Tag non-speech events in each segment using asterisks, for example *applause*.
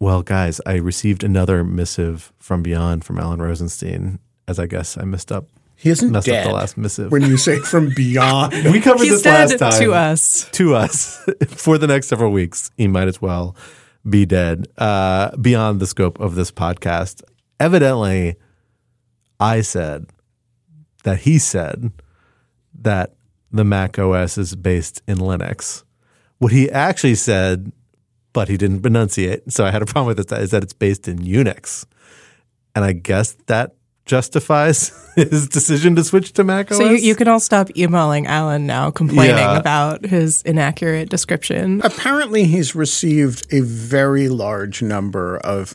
Well, guys, I received another missive from beyond from Alan Rosenstein. As I guess I messed up. He isn't messed dead. up the last missive. When you say from beyond, *laughs* we covered He this said last time to us. To us *laughs* for the next several weeks. He might as well be dead. Uh, beyond the scope of this podcast. Evidently, I said that he said that the Mac OS is based in Linux. What he actually said, but he didn't enunciate, so I had a problem with it, is that it's based in Unix. And I guess that justifies *laughs* his decision to switch to Mac OS. So you, you can all stop emailing Alan now complaining Yeah. about his inaccurate description. apparently he's received a very large number of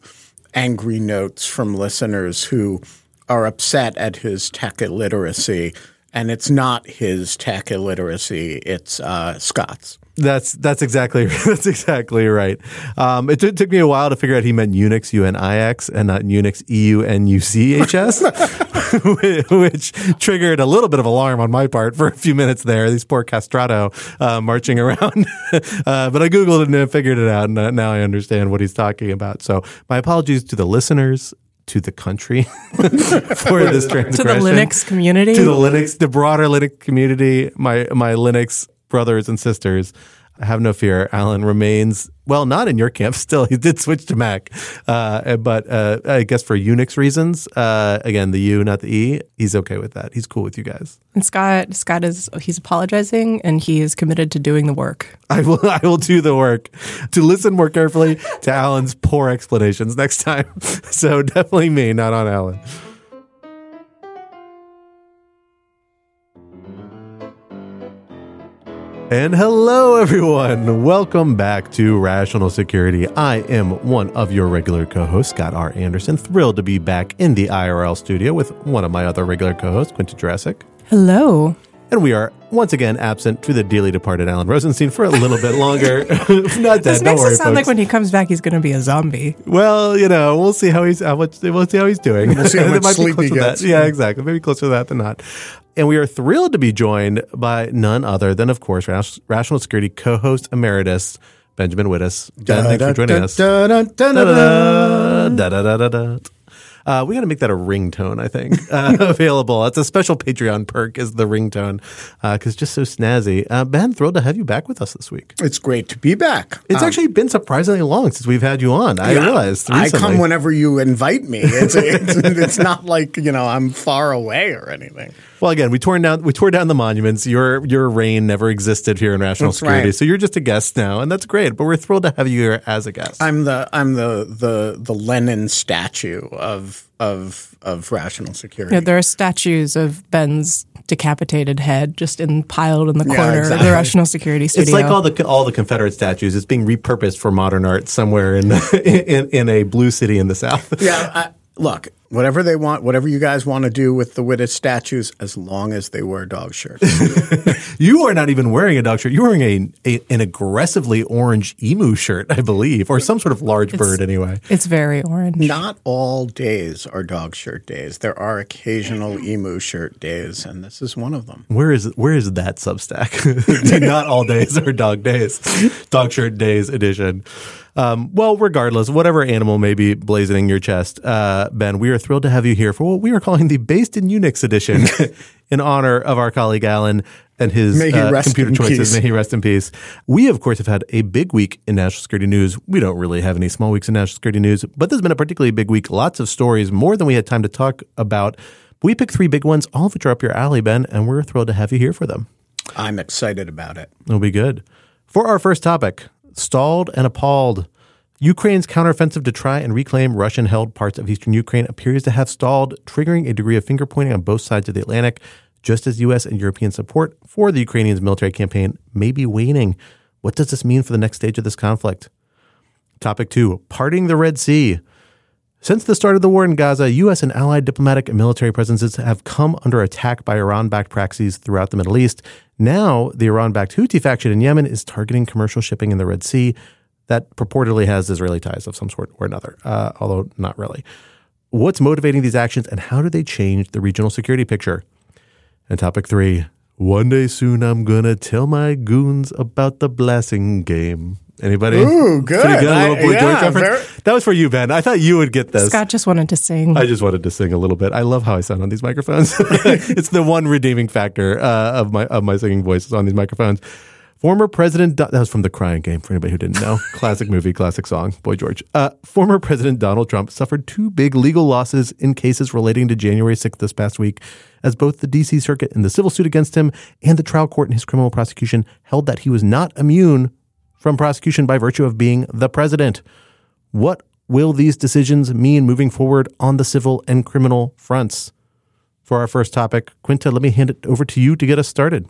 angry notes from listeners who are upset at his tech illiteracy. And it's not his tech illiteracy, it's uh, Scott's. That's that's exactly *laughs* that's exactly right. Um, it, t- took me a while to figure out he meant Unix U N I X and not eunuchs E U N U C H S, *laughs* which triggered a little bit of alarm on my part for a few minutes there. These poor castrato uh, marching *laughs* around, uh, but I googled it and figured it out, and now I understand what he's talking about. So my apologies to the listeners. To the country *laughs* for this transgression. To the Linux community. to the Linux, the broader Linux community, my my Linux brothers and sisters. Have no fear. Alan remains well, not in your camp. *laughs* Still, he did switch to Mac, uh, but uh, I guess for Unix reasons. Uh, again, the U, not the E. He's okay with that. He's cool with you guys. and Scott Scott is he's apologizing and he is committed to doing the work. I will. *laughs* I will do the work to listen more carefully to Alan's poor explanations next time. *laughs* So definitely me, not on Alan. And hello, everyone. Welcome back to Rational Security. I am one of your regular co hosts, Scott R. Anderson. Thrilled to be back in the IRL studio with one of my other regular co hosts, Quinta Jurecic. Hello. And we are once again absent to the dearly departed Alan Rosenstein for a little bit longer. *laughs* Not dead. This don't makes worry, it sound like when he comes back he's going to be a zombie. Well, you know, we'll see how he's how much we'll see how he's doing. We'll see how *laughs* It much sleep he close to that. gets. Yeah, exactly. Maybe closer to that than not. And we are thrilled to be joined by none other than, of course, Ras- Rational Security co-host emeritus Benjamin Wittes. Ben, thanks for joining us. Uh, we got to make that a ringtone, I think, *laughs* uh, *laughs* available. It's a special Patreon perk is the ringtone because it's just so snazzy. Uh, ben, thrilled to have you back with us this week. It's great to be back. It's actually been surprisingly long since we've had you on. I Yeah, realized I come whenever you invite me. It's, it's, *laughs* it's not like, you know, I'm far away or anything. Well, again, we tore down we tore down the monuments. Your your reign never existed here in National That's Security, right. so you're just a guest now, and that's great. But we're thrilled to have you here as a guest. I'm the I'm the the the Lenin statue of of of rational security. Yeah, there are statues of Ben's decapitated head just in piled in the Yeah, corner of the Rational Security Studio. it's like all the all the Confederate statues. It's being repurposed for modern art somewhere in *laughs* in, in a blue city in the South. yeah, I, look, whatever they want, whatever you guys want to do with the Wittes statues, as long as they wear dog shirts. *laughs* You are not even wearing a dog shirt. You're wearing a, a an aggressively orange emu shirt, I believe, or some sort of large bird anyway. it's very orange. Not all days are dog shirt days. There are occasional emu shirt days, and this is one of them. Where is where is that Substack? *laughs* Not all days are dog days. Dog shirt days edition. Um, well, regardless, whatever animal may be blazoning your chest, uh, Ben, we are thrilled to have you here for what we are calling the Based in Unix edition, *laughs* in honor of our colleague Alan and his uh, computer choices. peace. May he rest in peace. We, of course, have had a big week in national security news. We don't really have any small weeks in national security news, but this has been a particularly big week. Lots of stories, more than we had time to talk about. We picked three big ones, all of which are up your alley, Ben, and we're thrilled to have you here for them. I'm excited about it. It'll be good. For our first topic, stalled and appalled. Ukraine's counteroffensive to try and reclaim Russian held parts of eastern Ukraine appears to have stalled, triggering a degree of finger pointing on both sides of the Atlantic, just as U.S. and European support for the Ukrainians' military campaign may be waning. What does this mean for the next stage of this conflict? Topic two parting the Red Sea. Since the start of the war in Gaza, U.S. and allied diplomatic and military presences have come under attack by Iran backed proxies throughout the Middle East. Now, the Iran backed Houthi faction in Yemen is targeting commercial shipping in the Red Sea that purportedly has Israeli ties of some sort or another, uh, although not really. What's motivating these actions and how do they change the regional security picture? And topic three one day soon I'm gonna tell my goons about the Blassingame. Anybody? Ooh, good. Pretty good. A little I- Boy yeah, very- that was for you, Ben. I thought you would get this. Scott just wanted to sing. I just wanted to sing a little bit. I love how I sound on these microphones. *laughs* it's the one redeeming factor uh, of my of my singing voice is on these microphones. Former President Do- that was from The Crying Game for anybody who didn't know. *laughs* classic movie, classic song. Boy George. Uh, former President Donald Trump suffered two big legal losses in cases relating to January 6th this past week, as both the D.C. Circuit in the civil suit against him and the trial court in his criminal prosecution held that he was not immune from prosecution by virtue of being the president. What will these decisions mean moving forward on the civil and criminal fronts? For our first topic, Quinta, let me hand it over to you to get us started.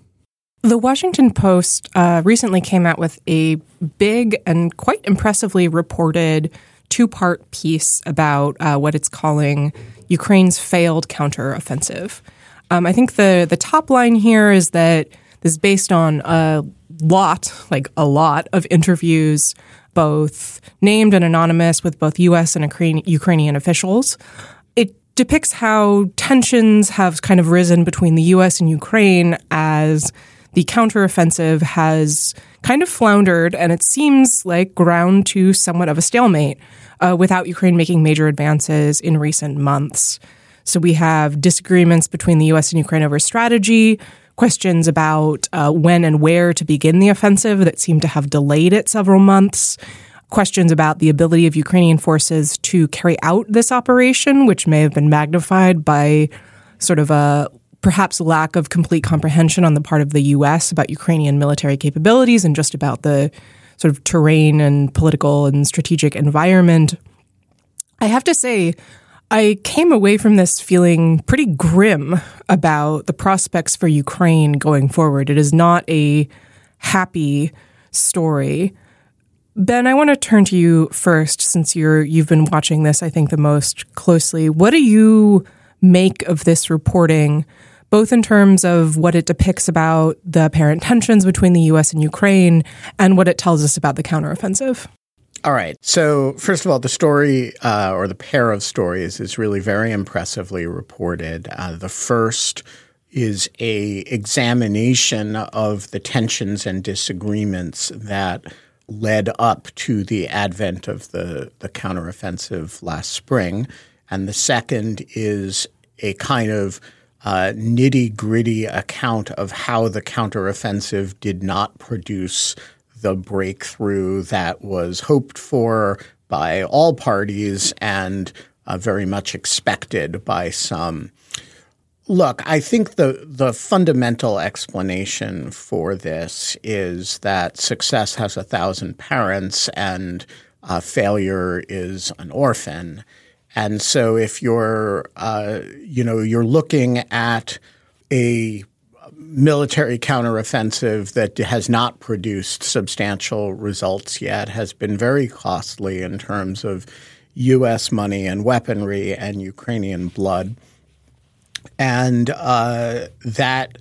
The Washington Post uh, recently came out with a big and quite impressively reported two part piece about uh, what it's calling Ukraine's failed counteroffensive. Um, I think the, the top line here is that this is based on a lot, like a lot of interviews, both named and anonymous, with both US and Ukrainian officials. It depicts how tensions have kind of risen between the US and Ukraine as the counteroffensive has kind of floundered and it seems like ground to somewhat of a stalemate uh, without Ukraine making major advances in recent months. So we have disagreements between the US and Ukraine over strategy, questions about uh, when and where to begin the offensive that seem to have delayed it several months, questions about the ability of Ukrainian forces to carry out this operation, which may have been magnified by sort of a perhaps lack of complete comprehension on the part of the US about Ukrainian military capabilities and just about the sort of terrain and political and strategic environment. I have to say, I came away from this feeling pretty grim about the prospects for Ukraine going forward. It is not a happy story. Ben, I want to turn to you first since you're you've been watching this I think the most closely. What do you make of this reporting both in terms of what it depicts about the apparent tensions between the US and Ukraine and what it tells us about the counteroffensive? All right. So, first of all, the story uh, or the pair of stories is really very impressively reported. Uh, the first is a examination of the tensions and disagreements that led up to the advent of the, the counteroffensive last spring. And the second is a kind of uh, nitty gritty account of how the counteroffensive did not produce the breakthrough that was hoped for by all parties and uh, very much expected by some. Look, I think the the fundamental explanation for this is that success has a thousand parents and uh, failure is an orphan. And so, if you're, uh, you know, you're looking at a military counteroffensive that has not produced substantial results yet, has been very costly in terms of U.S. money and weaponry and Ukrainian blood. And uh, that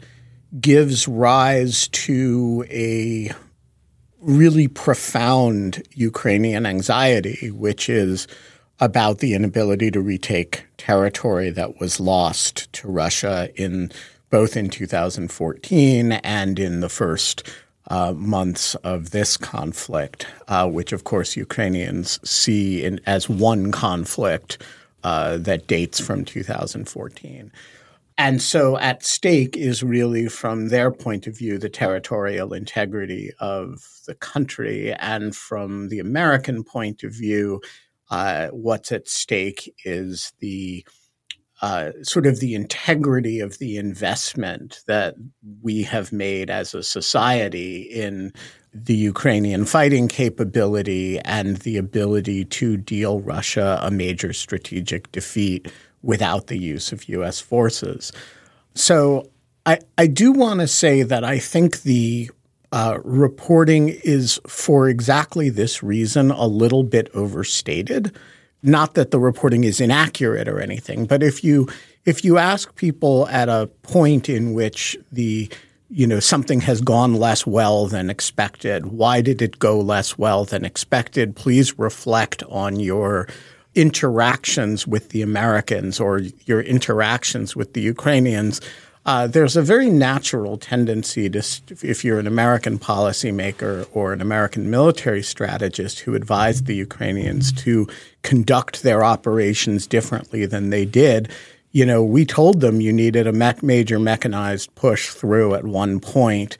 gives rise to a really profound Ukrainian anxiety, which is about the inability to retake territory that was lost to Russia in both in 2014 and in the first uh, months of this conflict, uh, which of course Ukrainians see in, as one conflict uh, that dates from 2014. And so at stake is really, from their point of view, the territorial integrity of the country. And from the American point of view, uh, what's at stake is the uh, sort of the integrity of the investment that we have made as a society in the Ukrainian fighting capability and the ability to deal Russia a major strategic defeat without the use of U.S. forces. So I, I do want to say that I think the uh, reporting is, for exactly this reason, a little bit overstated. Not that the reporting is inaccurate or anything, but if you if you ask people at a point in which the you know something has gone less well than expected, why did it go less well than expected? Please reflect on your interactions with the Americans or your interactions with the Ukrainians uh, there's a very natural tendency to, if you're an American policymaker or an American military strategist who advised the Ukrainians to conduct their operations differently than they did, you know, we told them you needed a major mechanized push through at one point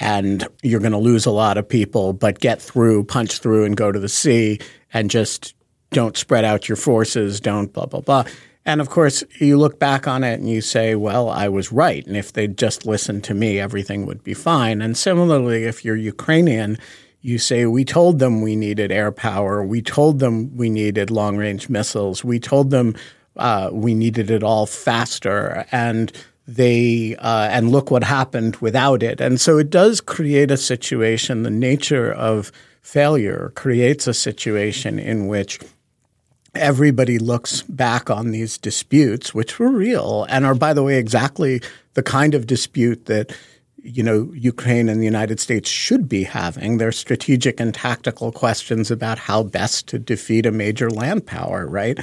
and you're going to lose a lot of people, but get through, punch through, and go to the sea and just don't spread out your forces, don't blah, blah, blah. And of course, you look back on it and you say, well, I was right. And if they'd just listened to me, everything would be fine. And similarly, if you're Ukrainian, you say, we told them we needed air power. We told them we needed long range missiles. We told them uh, we needed it all faster. And they, uh, and look what happened without it. And so it does create a situation, the nature of failure creates a situation in which everybody looks back on these disputes, which were real and are, by the way, exactly the kind of dispute that you know Ukraine and the United States should be having. They're strategic and tactical questions about how best to defeat a major land power, right?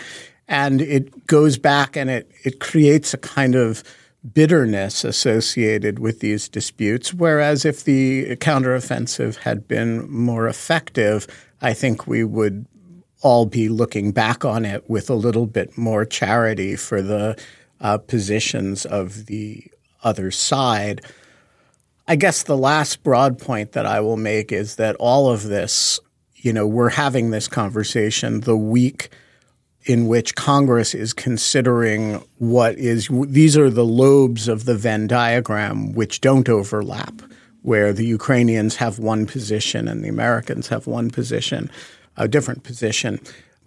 And it goes back and it it creates a kind of bitterness associated with these disputes. Whereas if the counteroffensive had been more effective, I think we would all be looking back on it with a little bit more charity for the uh, positions of the other side. I guess the last broad point that I will make is that all of this, you know, we're having this conversation the week in which Congress is considering what is these are the lobes of the Venn diagram which don't overlap, where the Ukrainians have one position and the Americans have one position a different position.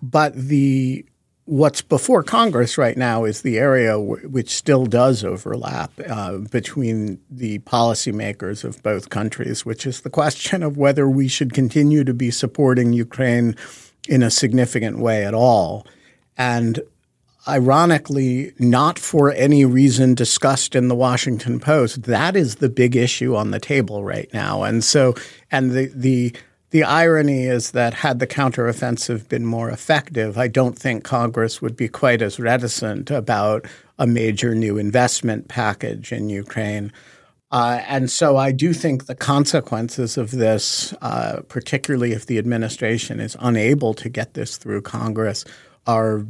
But the what's before Congress right now is the area w- which still does overlap uh, between the policymakers of both countries, which is the question of whether we should continue to be supporting Ukraine in a significant way at all. And ironically, not for any reason discussed in the Washington Post, that is the big issue on the table right now. And so, and the, the the irony is that had the counteroffensive been more effective, I don't think Congress would be quite as reticent about a major new investment package in Ukraine. Uh, and so I do think the consequences of this, uh, particularly if the administration is unable to get this through Congress, are,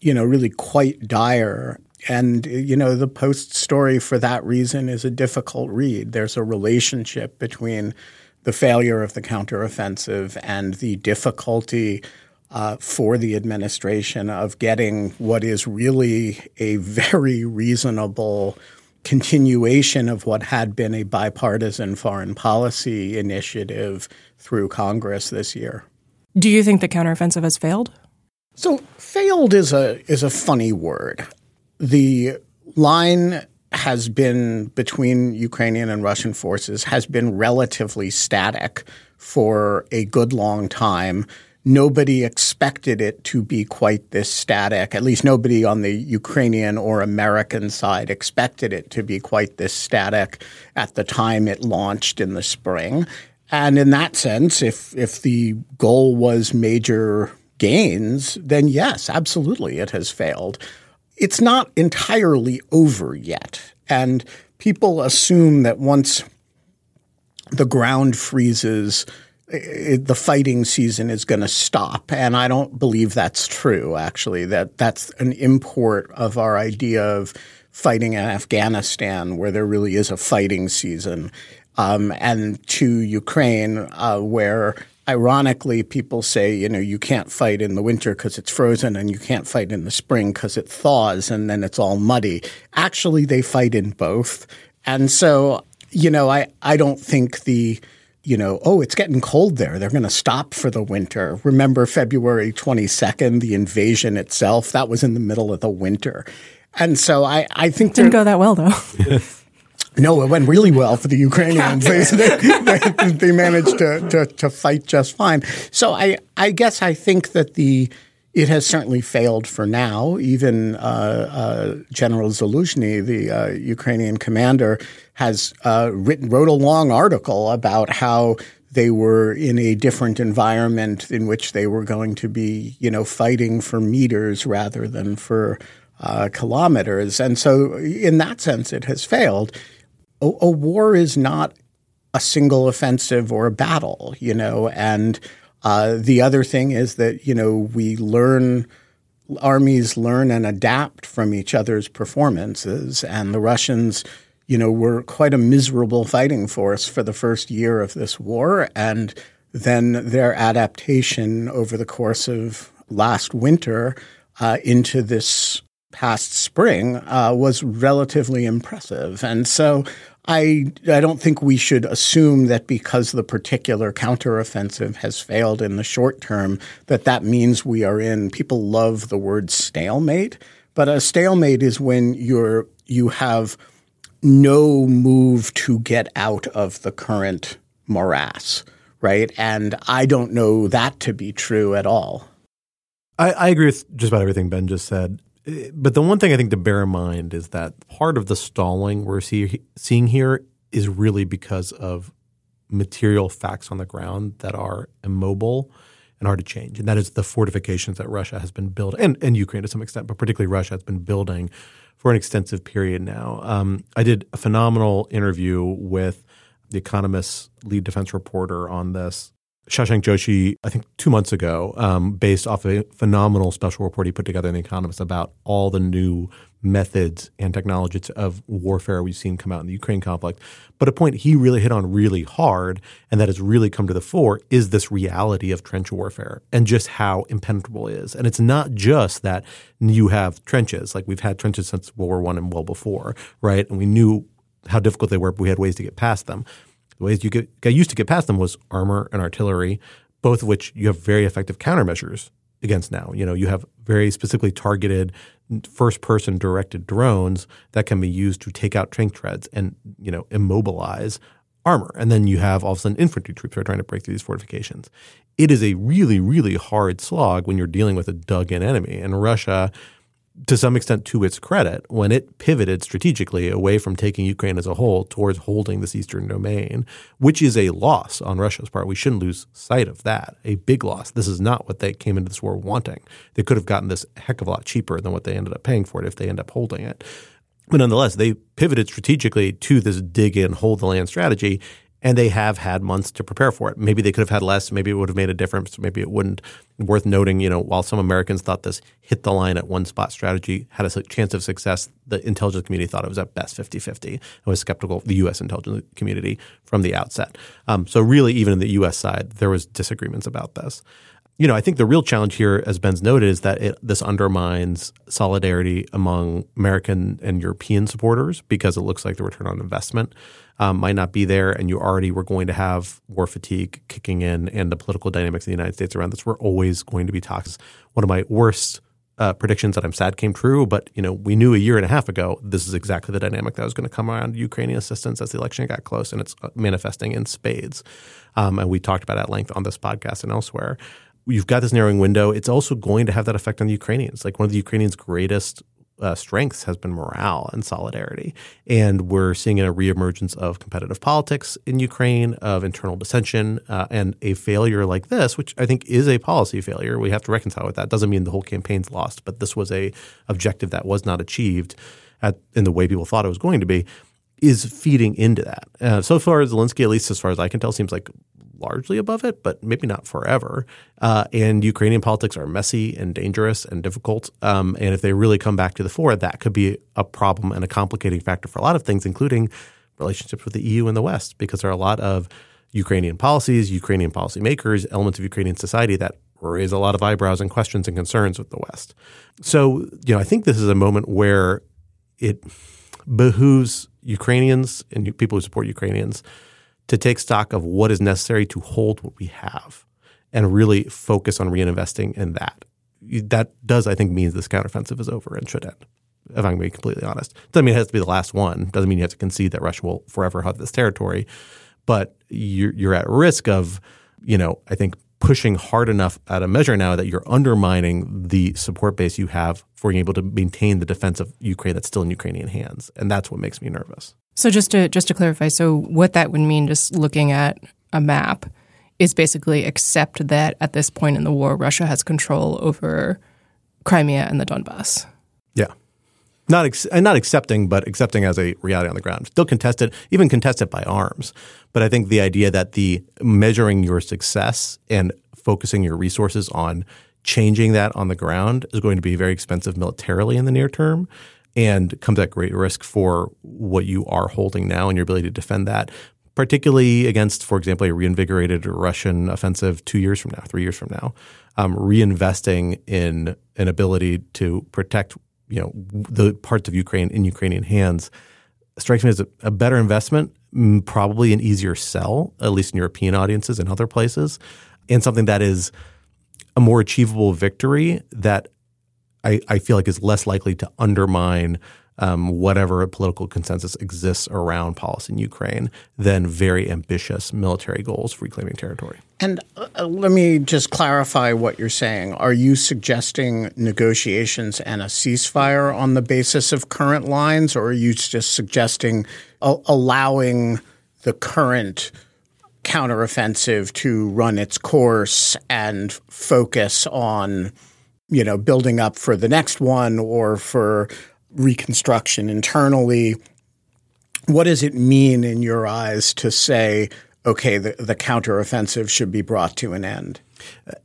you know, really quite dire. And, you know, the Post story for that reason is a difficult read. There's a relationship between the failure of the counteroffensive and the difficulty uh, for the administration of getting what is really a very reasonable continuation of what had been a bipartisan foreign policy initiative through Congress this year. Do you think the counteroffensive has failed? So, failed is a is a funny word. The line has been between Ukrainian and Russian forces has been relatively static for a good long time. Nobody expected it to be quite this static. At least nobody on the Ukrainian or American side expected it to be quite this static at the time it launched in the spring. And in that sense, if if the goal was major gains, then yes, absolutely, it has failed it's not entirely over yet. And people assume that once the ground freezes, it, the fighting season is going to stop. And I don't believe that's true, actually, that that's an import of our idea of fighting in Afghanistan, where there really is a fighting season, um, and to Ukraine, uh, where ironically, people say, you know, you can't fight in the winter because it's frozen and you can't fight in the spring because it thaws and then it's all muddy. Actually, they fight in both. And so, you know, I, I don't think the, you know, oh, it's getting cold there. They're going to stop for the winter. Remember February 22nd, the invasion itself? That was in the middle of the winter. And so I, I think it didn't go that well though. *laughs* No, it went really well for the Ukrainians. *laughs* they, they, they, managed to, to, to, fight just fine. So I, I guess I think that the it has certainly failed for now. Even uh, uh, General Zaluzhny, the uh, Ukrainian commander, has uh, written wrote a long article about how they were in a different environment in which they were going to be, you know, fighting for meters rather than for uh, kilometers. And so, in that sense, it has failed. A, a, war is not a single offensive or a battle, you know. And uh, the other thing is that you know we learn. Armies learn and adapt from each other's performances, and the Russians you know, were quite a miserable fighting force for the first year of this war. And then their adaptation over the course of last winter uh, into this past spring uh, was relatively impressive. And so I, I don't think we should assume that because the particular counteroffensive has failed in the short term, that that means we are in. People love the word stalemate, but a stalemate is when you're you have – no move to get out of the current morass, right? And I don't know that to be true at all. I, I agree with just about everything Ben just said. But the one thing I think to bear in mind is that part of the stalling we're see, seeing here is really because of material facts on the ground that are immobile and hard to change. And that is the fortifications that Russia has been building, and, and Ukraine to some extent, but particularly Russia has been building for an extensive period now. Um, I did a phenomenal interview with the Economist's lead defense reporter on this, Shashank Joshi, I think two months ago, um, based off a phenomenal special report he put together in The Economist about all the new methods and technologies of warfare we've seen come out in the Ukraine conflict. But a point he really hit on really hard and that has really come to the fore is this reality of trench warfare and just how impenetrable it is. And it's not just that you have trenches, like we've had trenches since World War One and well before, right? And we knew how difficult they were, but we had ways to get past them. Ways you get, used to get past them was armor and artillery, both of which you have very effective countermeasures against now. You know, you have very specifically targeted first person directed drones that can be used to take out tank treads and, you know, immobilize armor. And then you have all of a sudden infantry troops are trying to break through these fortifications. It is a really, really hard slog when you're dealing with a dug in enemy. And Russia to some extent to its credit, when it pivoted strategically away from taking Ukraine as a whole towards holding this eastern domain, which is a loss on Russia's part. We shouldn't lose sight of that. A big loss. This is not what they came into this war wanting. They could have gotten this heck of a lot cheaper than what they ended up paying for it if they end up holding it. But nonetheless, they pivoted strategically to this dig in, hold the land strategy and they have had months to prepare for it. Maybe they could have had less. Maybe it would have made a difference. Maybe it wouldn't. Worth noting, you know, while some Americans thought this hit the line at one spot strategy had a chance of success, the intelligence community thought it was at best 50-50 and was skeptical of the U.S. intelligence community from the outset. Um, so really, even in the U.S. side, there was disagreements about this you know, I think the real challenge here, as Ben's noted, is that it, this undermines solidarity among American and European supporters because it looks like the return on investment um, might not be there, and you already were going to have war fatigue kicking in, and the political dynamics in the United States around this were always going to be toxic. One of my worst uh, predictions that I'm sad came true, but you know, we knew a year and a half ago this is exactly the dynamic that was going to come around Ukrainian assistance as the election got close, and it's uh, manifesting in spades. Um, and we talked about at length on this podcast and elsewhere you've got this narrowing window. It's also going to have that effect on the Ukrainians. Like one of the Ukrainians' greatest uh, strengths has been morale and solidarity. And we're seeing a reemergence of competitive politics in Ukraine, of internal dissension, uh, and a failure like this, which I think is a policy failure. We have to reconcile with that. Doesn't mean the whole campaign's lost, but this was a objective that was not achieved at, in the way people thought it was going to be. Is feeding into that. Uh, so far, Zelensky, at least as far as I can tell, seems like largely above it, but maybe not forever. Uh, and Ukrainian politics are messy and dangerous and difficult. Um, and if they really come back to the fore, that could be a problem and a complicating factor for a lot of things, including relationships with the EU and the West, because there are a lot of Ukrainian policies, Ukrainian policymakers, elements of Ukrainian society that raise a lot of eyebrows and questions and concerns with the West. So, you know, I think this is a moment where it behooves Ukrainians and people who support Ukrainians to take stock of what is necessary to hold what we have and really focus on reinvesting in that. That does, I think, means this counteroffensive is over and should end. if I'm being completely honest. Doesn't mean it has to be the last one. Doesn't mean you have to concede that Russia will forever have this territory. But you're, you're at risk of, you know, I think pushing hard enough at a measure now that you're undermining the support base you have for being able to maintain the defense of Ukraine that's still in Ukrainian hands. And that's what makes me nervous. So just to just to clarify, so what that would mean, just looking at a map, is basically accept that at this point in the war, Russia has control over Crimea and the Donbass. Not ex- not accepting, but accepting as a reality on the ground. Still contested, even contested by arms. But I think the idea that the measuring your success and focusing your resources on changing that on the ground is going to be very expensive militarily in the near term and comes at great risk for what you are holding now and your ability to defend that, particularly against, for example, a reinvigorated Russian offensive two years from now, three years from now. Um, reinvesting in an ability to protect, you know, the parts of Ukraine in Ukrainian hands strikes me as a, a better investment, probably an easier sell, at least in European audiences and other places, and something that is a more achievable victory that I, I feel like is less likely to undermine um, whatever political consensus exists around policy in Ukraine than very ambitious military goals for reclaiming territory. And uh, let me just clarify what you're saying. Are you suggesting negotiations and a ceasefire on the basis of current lines, or are you just suggesting allowing the current counteroffensive to run its course and focus on – you know, building up for the next one or for reconstruction internally. What does it mean in your eyes to say, okay, the, the counteroffensive should be brought to an end?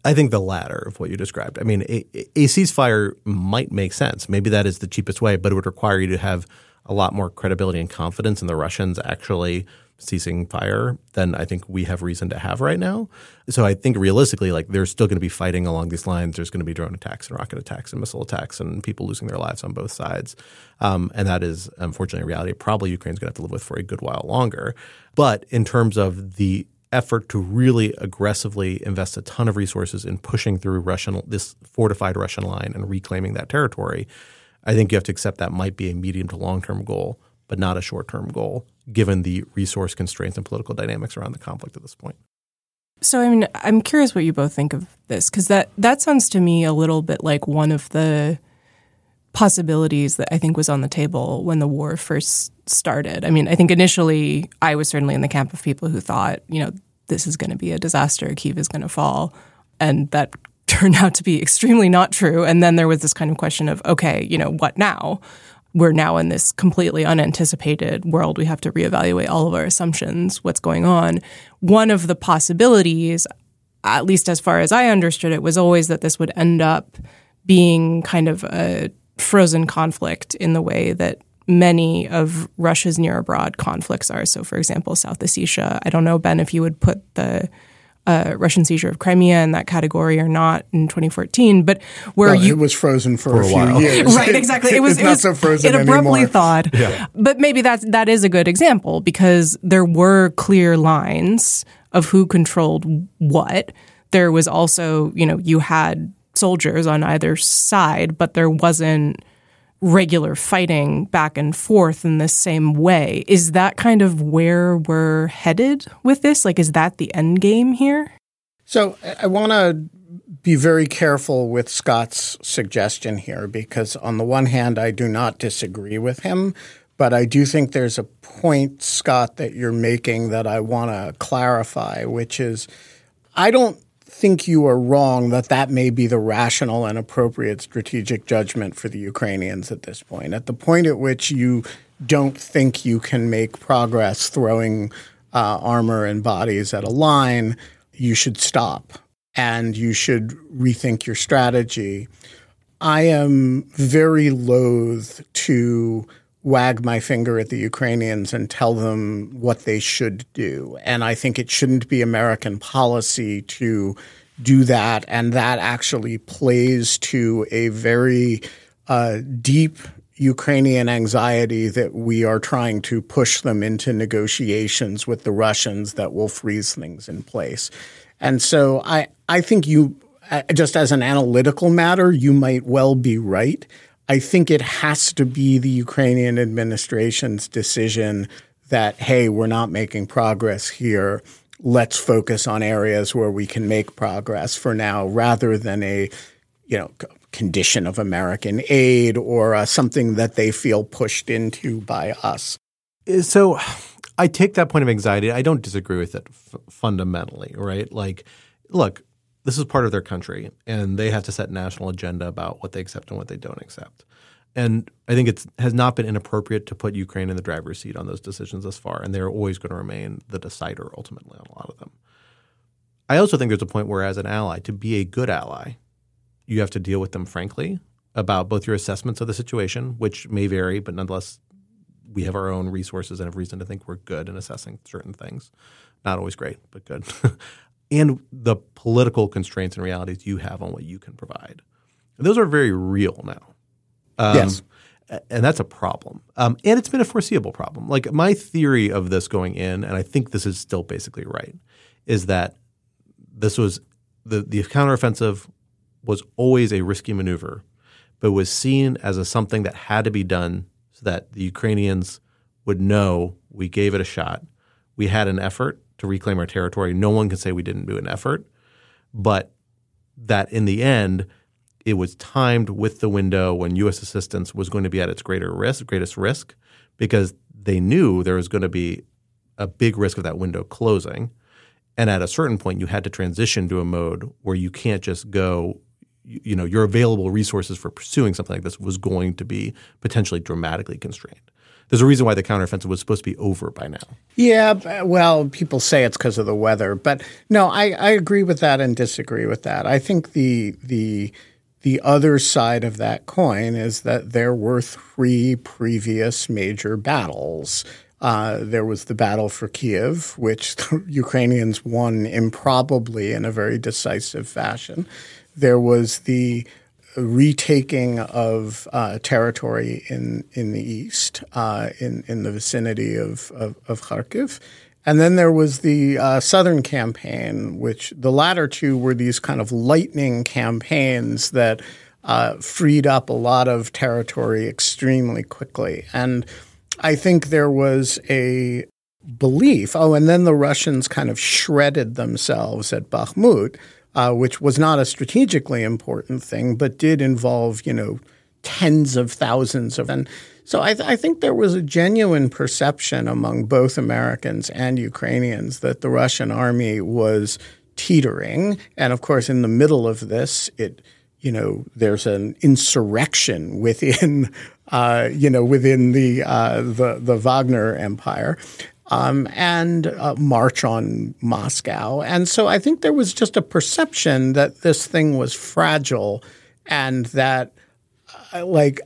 I think the latter of what you described. I mean, a, a ceasefire might make sense. Maybe that is the cheapest way, but it would require you to have a lot more credibility and confidence in the Russians actually ceasing fire than I think we have reason to have right now. So I think realistically, like there's still going to be fighting along these lines. There's going to be drone attacks and rocket attacks and missile attacks and people losing their lives on both sides. Um, and that is unfortunately a reality probably Ukraine's going to have to live with for a good while longer. But in terms of the effort to really aggressively invest a ton of resources in pushing through Russian this fortified Russian line and reclaiming that territory, I think you have to accept that might be a medium to long term goal, but not a short term goal given the resource constraints and political dynamics around the conflict at this point. So I mean, I'm curious what you both think of this because that that sounds to me a little bit like one of the possibilities that I think was on the table when the war first started. I mean, I think initially I was certainly in the camp of people who thought, you know, this is going to be a disaster, Kiev is going to fall, and that *laughs* turned out to be extremely not true. And then there was this kind of question of, okay, you know, what now? We're now in this completely unanticipated world. We have to reevaluate all of our assumptions, what's going on. One of the possibilities, at least as far as I understood it, was always that this would end up being kind of a frozen conflict in the way that many of Russia's near abroad conflicts are. So, for example, South Ossetia. I don't know, Ben, if you would put the uh, Russian seizure of Crimea in that category or not in 2014, but where well, you it was frozen for, for a, a, few while. years, right? Exactly. It *laughs* was it's it not was so frozen it abruptly anymore. thawed. Yeah. But maybe that's that is a good example because there were clear lines of who controlled what. There was also, you know, you had soldiers on either side, but there wasn't regular fighting back and forth in the same way. Is that kind of where we're headed with this? Like, is that the end game here? So I want to be very careful with Scott's suggestion here because, on the one hand, I do not disagree with him, but I do think there's a point, Scott, that you're making that I want to clarify, which is I don't think you are wrong that that may be the rational and appropriate strategic judgment for the Ukrainians at this point. At the point at which you don't think you can make progress throwing uh, armor and bodies at a line, you should stop and you should rethink your strategy. I am very loath to wag my finger at the Ukrainians and tell them what they should do. And I think it shouldn't be American policy to do that. And that actually plays to a very uh, deep Ukrainian anxiety that we are trying to push them into negotiations with the Russians that will freeze things in place. And so I, I think you, uh, just as an analytical matter, you might well be right. I think it has to be the Ukrainian administration's decision that, hey, we're not making progress here. Let's focus on areas where we can make progress for now rather than a, you know, condition of American aid or uh, something that they feel pushed into by us. So I take that point of anxiety. I don't disagree with it f- fundamentally, right? Like, look, this is part of their country, and they have to set national agenda about what they accept and what they don't accept. And I think it has not been inappropriate to put Ukraine in the driver's seat on those decisions thus far, and they're always going to remain the decider ultimately on a lot of them. I also think there's a point where, as an ally, to be a good ally, you have to deal with them frankly about both your assessments of the situation, which may vary, but nonetheless, we have our own resources and have reason to think we're good in assessing certain things. Not always great, but good. *laughs* and the political constraints and realities you have on what you can provide. And those are very real now. Um, yes. And that's a problem. Um, and it's been a foreseeable problem. Like my theory of this going in, and I think this is still basically right, is that this was the, the counteroffensive was always a risky maneuver, but was seen as a something that had to be done so that the Ukrainians would know we gave it a shot. We had an effort to reclaim our territory. No one can say we didn't do an effort, but that in the end, it was timed with the window when U.S. assistance was going to be at its greater risk, greatest risk, because they knew there was going to be a big risk of that window closing. And at a certain point, you had to transition to a mode where you can't just go you know your available resources for pursuing something like this was going to be potentially dramatically constrained. There's a reason why the counteroffensive was supposed to be over by now. Yeah, well, people say it's because of the weather, but no, I, I agree with that and disagree with that. I think the the the other side of that coin is that there were three previous major battles. Uh, there was the battle for Kiev, which *laughs* the Ukrainians won improbably in a very decisive fashion. There was the retaking of uh, territory in in the east, uh, in in the vicinity of, of, of Kharkiv, and then there was the uh, southern campaign, which the latter two were these kind of lightning campaigns that uh, freed up a lot of territory extremely quickly, and I think there was a belief. Oh, and then the Russians kind of shredded themselves at Bakhmut uh, which was not a strategically important thing, but did involve, you know, tens of thousands of. And so I, th- I think there was a genuine perception among both Americans and Ukrainians that the Russian army was teetering. And of course, in the middle of this, it you know, there's an insurrection within, *laughs* uh, you know, within the uh, the the Wagner empire, um, and uh, march on Moscow. And so I think there was just a perception that this thing was fragile and that, uh, like,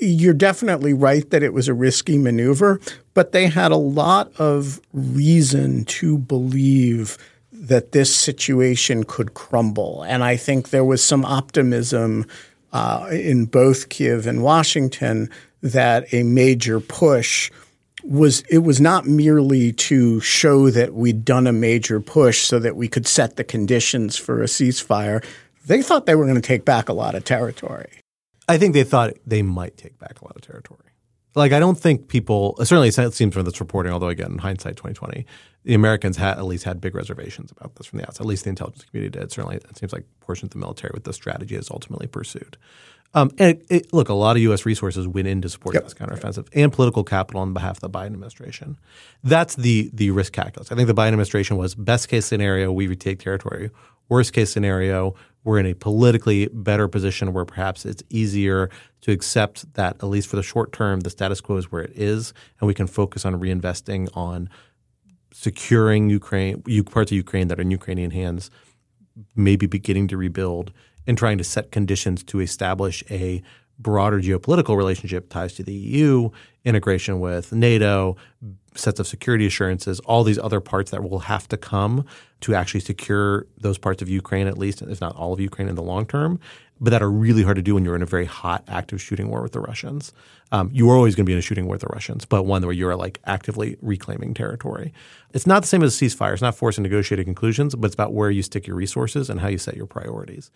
you're definitely right that it was a risky maneuver, but they had a lot of reason to believe that this situation could crumble. And I think there was some optimism uh, in both Kiev and Washington that a major push – was it was not merely to show that we'd done a major push so that we could set the conditions for a ceasefire. They thought they were going to take back a lot of territory. I think they thought they might take back a lot of territory. Like I don't think people certainly it seems from this reporting, although again in hindsight, twenty twenty, the Americans had at least had big reservations about this from the outset. At least the intelligence community did. Certainly, it seems like portions of the military with the strategy is ultimately pursued. Um, and it, it, look, a lot of U.S. resources went into supporting yep. this counteroffensive and political capital on behalf of the Biden administration. That's the the risk calculus. I think the Biden administration was best case scenario we retake territory. Worst case scenario we're in a politically better position where perhaps it's easier to accept that at least for the short term the status quo is where it is, and we can focus on reinvesting on securing Ukraine parts of Ukraine that are in Ukrainian hands, maybe beginning to rebuild and trying to set conditions to establish a broader geopolitical relationship ties to the EU integration with NATO, sets of security assurances, all these other parts that will have to come to actually secure those parts of Ukraine, at least, if not all of Ukraine in the long term, but that are really hard to do when you're in a very hot, active shooting war with the Russians. Um, you are always going to be in a shooting war with the Russians, but one where you're like actively reclaiming territory. It's not the same as a ceasefire. It's not forcing negotiated conclusions, but it's about where you stick your resources and how you set your priorities.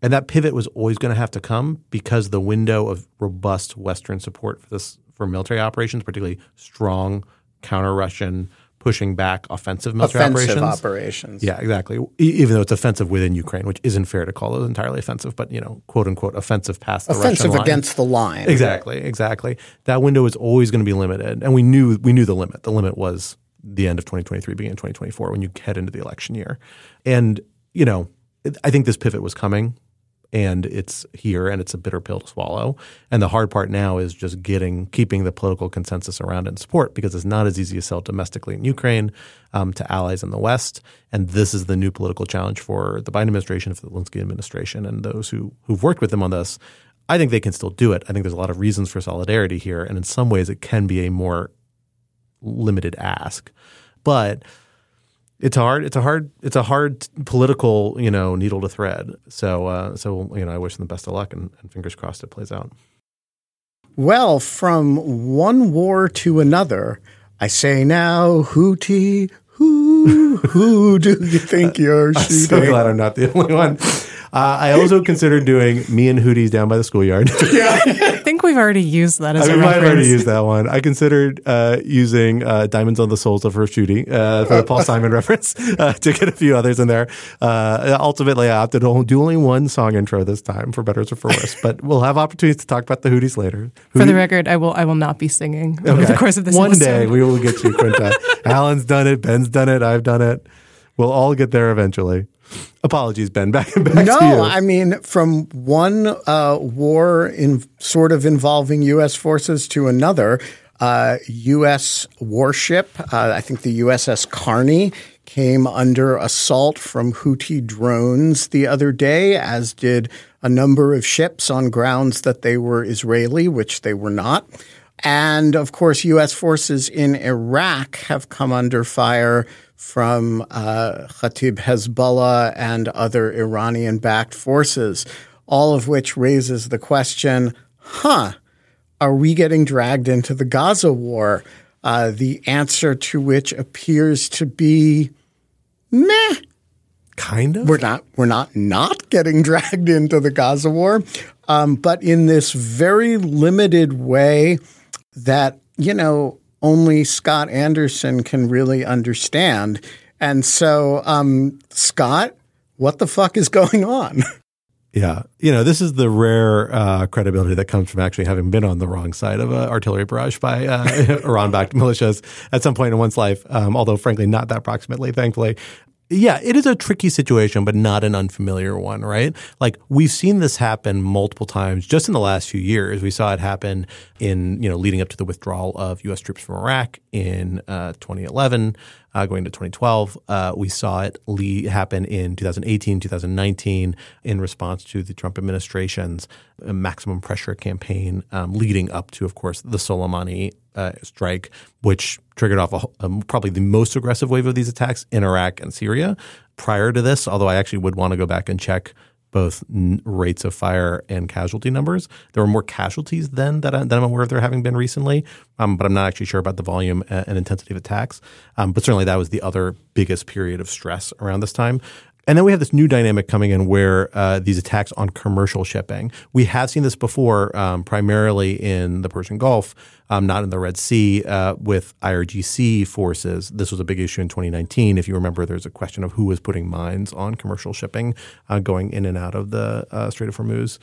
And that pivot was always going to have to come because the window of robust Western support for this for military operations, particularly strong counter Russian pushing back offensive military Offensive operations. operations. Yeah, exactly. Even though it's offensive within Ukraine, which isn't fair to call those entirely offensive, but you know, quote unquote, offensive past the Offensive Russian line. against the line. Exactly, exactly. That window is always going to be limited, and we knew we knew the limit. The limit was the end of 2023, beginning of 2024, when you head into the election year. And you know, I think this pivot was coming, and it's here, and it's a bitter pill to swallow. And the hard part now is just getting keeping the political consensus around and support because it's not as easy to sell domestically in Ukraine um, to allies in the West. And this is the new political challenge for the Biden administration, for the Zelensky administration, and those who who've worked with them on this. I think they can still do it. I think there's a lot of reasons for solidarity here, and in some ways, it can be a more limited ask. But it's hard. It's a hard. It's a hard political, you know, needle to thread. So, uh, so you know, I wish them the best of luck, and, and fingers crossed it plays out. Well, from one war to another, I say now, Hootie, who, who do you think *laughs* you're shooting? I'm so glad I'm not the only one. Uh, I also considered doing me and Houthis down by the schoolyard. *laughs* yeah. I think we've already used that as I a might have already reference. used that one. I considered uh, using uh, "Diamonds on the Soles of Her Shooting" uh, for the Paul *laughs* Simon reference *laughs* uh, to get a few others in there. Uh, ultimately, I opted to do only one song intro this time, for better or for worse. but we'll have opportunities to talk about the Houthis later. For the record, I will I will not be singing over the course of this One episode. day we will get you, Quinta. Alan's done it. Ben's done it. I've done it. We'll all get there eventually. Apologies, Ben. *laughs* Back back no, to you. I mean, from one uh, war in sort of involving U.S. forces to another, uh, U.S. warship, uh, I think the USS Carney, came under assault from Houthi drones the other day, as did a number of ships on grounds that they were Israeli, which they were not. And of course, U.S. forces in Iraq have come under fire from uh, Kata'ib Hezbollah and other Iranian backed forces, all of which raises the question huh, are we getting dragged into the Gaza war? Uh, the answer to which appears to be meh. kind of. We're not we're not not getting *laughs* dragged into the Gaza war, um, but in this very limited way that you know only Scott Anderson can really understand. And so, um, Scott, what the fuck is *laughs* going on? Yeah. You know, this is the rare uh, credibility that comes from actually having been on the wrong side of an artillery barrage by uh, *laughs* Iran backed militias at some point in one's life, um, although, frankly, not that proximately, thankfully. Yeah, it is a tricky situation, but not an unfamiliar one, right? Like we've seen this happen multiple times just in the last few years. We saw it happen in, you know, leading up to the withdrawal of U.S. troops from Iraq in uh, 2011, uh, going to 2012. Uh, we saw it le- happen in 2018, 2019 in response to the Trump administration's uh, maximum pressure campaign, um, leading up to, of course, the Soleimani uh, strike, which triggered off a, um, probably the most aggressive wave of these attacks in Iraq and Syria. Prior to this, although I actually would want to go back and check both n- rates of fire and casualty numbers. There were more casualties then that, I, that I'm aware of there having been recently, um, but I'm not actually sure about the volume and, and intensity of attacks. Um, but certainly that was the other biggest period of stress around this time. And then we have this new dynamic coming in where uh, these attacks on commercial shipping. We have seen this before, um, primarily in the Persian Gulf, um, not in the Red Sea, uh, with IRGC forces. This was a big issue in 2019. If you remember, there's a question of who was putting mines on commercial shipping uh, going in and out of the uh, Strait of Hormuz.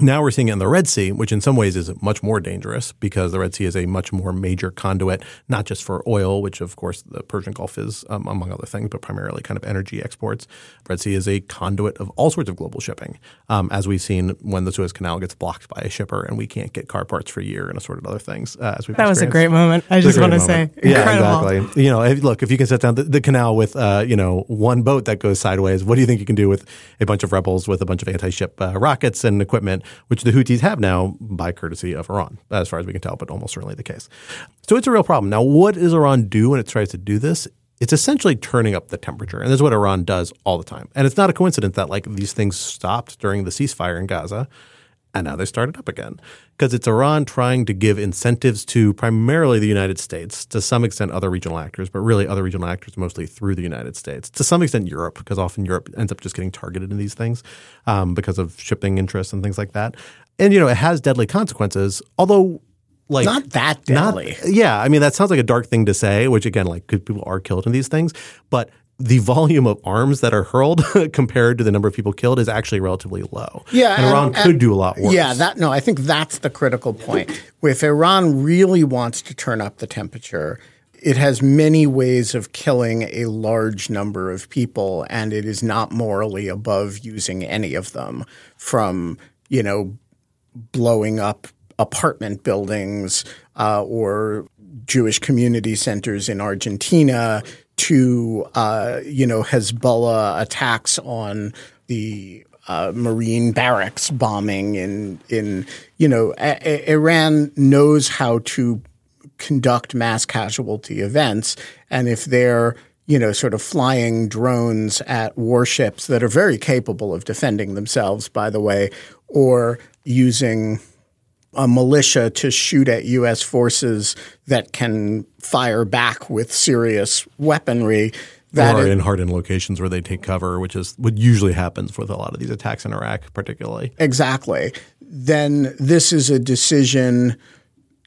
Now we're seeing it in the Red Sea, which in some ways is much more dangerous because the Red Sea is a much more major conduit, not just for oil, which of course the Persian Gulf is, um, among other things, but primarily kind of energy exports. Red Sea is a conduit of all sorts of global shipping, um, as we've seen when the Suez Canal gets blocked by a shipper and we can't get car parts for a year and assorted other things. Uh, as we've That was a great moment. I just want to say, moment. yeah, incredible. exactly. You know, if, look, if you can set down the, the canal with, uh, you know, one boat that goes sideways, what do you think you can do with a bunch of rebels with a bunch of anti-ship uh, rockets and equipment which the Houthis have now by courtesy of Iran, as far as we can tell, but almost certainly the case. So it's a real problem. Now, what does Iran do when it tries to do this? It's essentially turning up the temperature, and this is what Iran does all the time. And it's not a coincidence that like these things stopped during the ceasefire in Gaza and now they started up again because it's Iran trying to give incentives to primarily the United States, to some extent other regional actors, but really other regional actors mostly through the United States, to some extent Europe, because often Europe ends up just getting targeted in these things um, because of shipping interests and things like that. And you know, it has deadly consequences, although. Like Not that deadly. Not, yeah, I mean that sounds like a dark thing to say, which again, like people are killed in these things, but the volume of arms that are hurled *laughs* compared to the number of people killed is actually relatively low. Yeah, and Iran could do a lot worse. Yeah, that no, I think that's the critical point. If Iran really wants to turn up the temperature, it has many ways of killing a large number of people, and it is not morally above using any of them. From you know, blowing up apartment buildings uh, or Jewish community centers in Argentina to uh, you know Hezbollah attacks on the uh, Marine barracks bombing in in you know Iran knows how to conduct mass casualty events, and if they're you know sort of flying drones at warships that are very capable of defending themselves, by the way, or using a militia to shoot at U.S. forces that can fire back with serious weaponry. That or in hardened locations where they take cover, which is what usually happens with a lot of these attacks in Iraq, particularly. exactly. Then this is a decision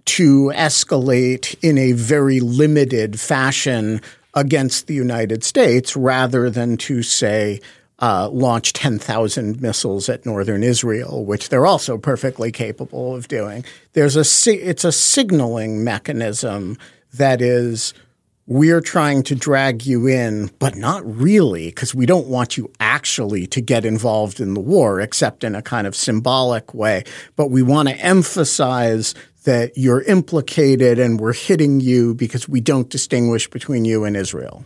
to escalate in a very limited fashion against the United States rather than to say uh, launch 10,000 missiles at northern Israel, which they're also perfectly capable of doing. There's a si- it's a signaling mechanism that is we're trying to drag you in, but not really, because we don't want you actually to get involved in the war, except in a kind of symbolic way. But we want to emphasize that you're implicated and we're hitting you because we don't distinguish between you and Israel.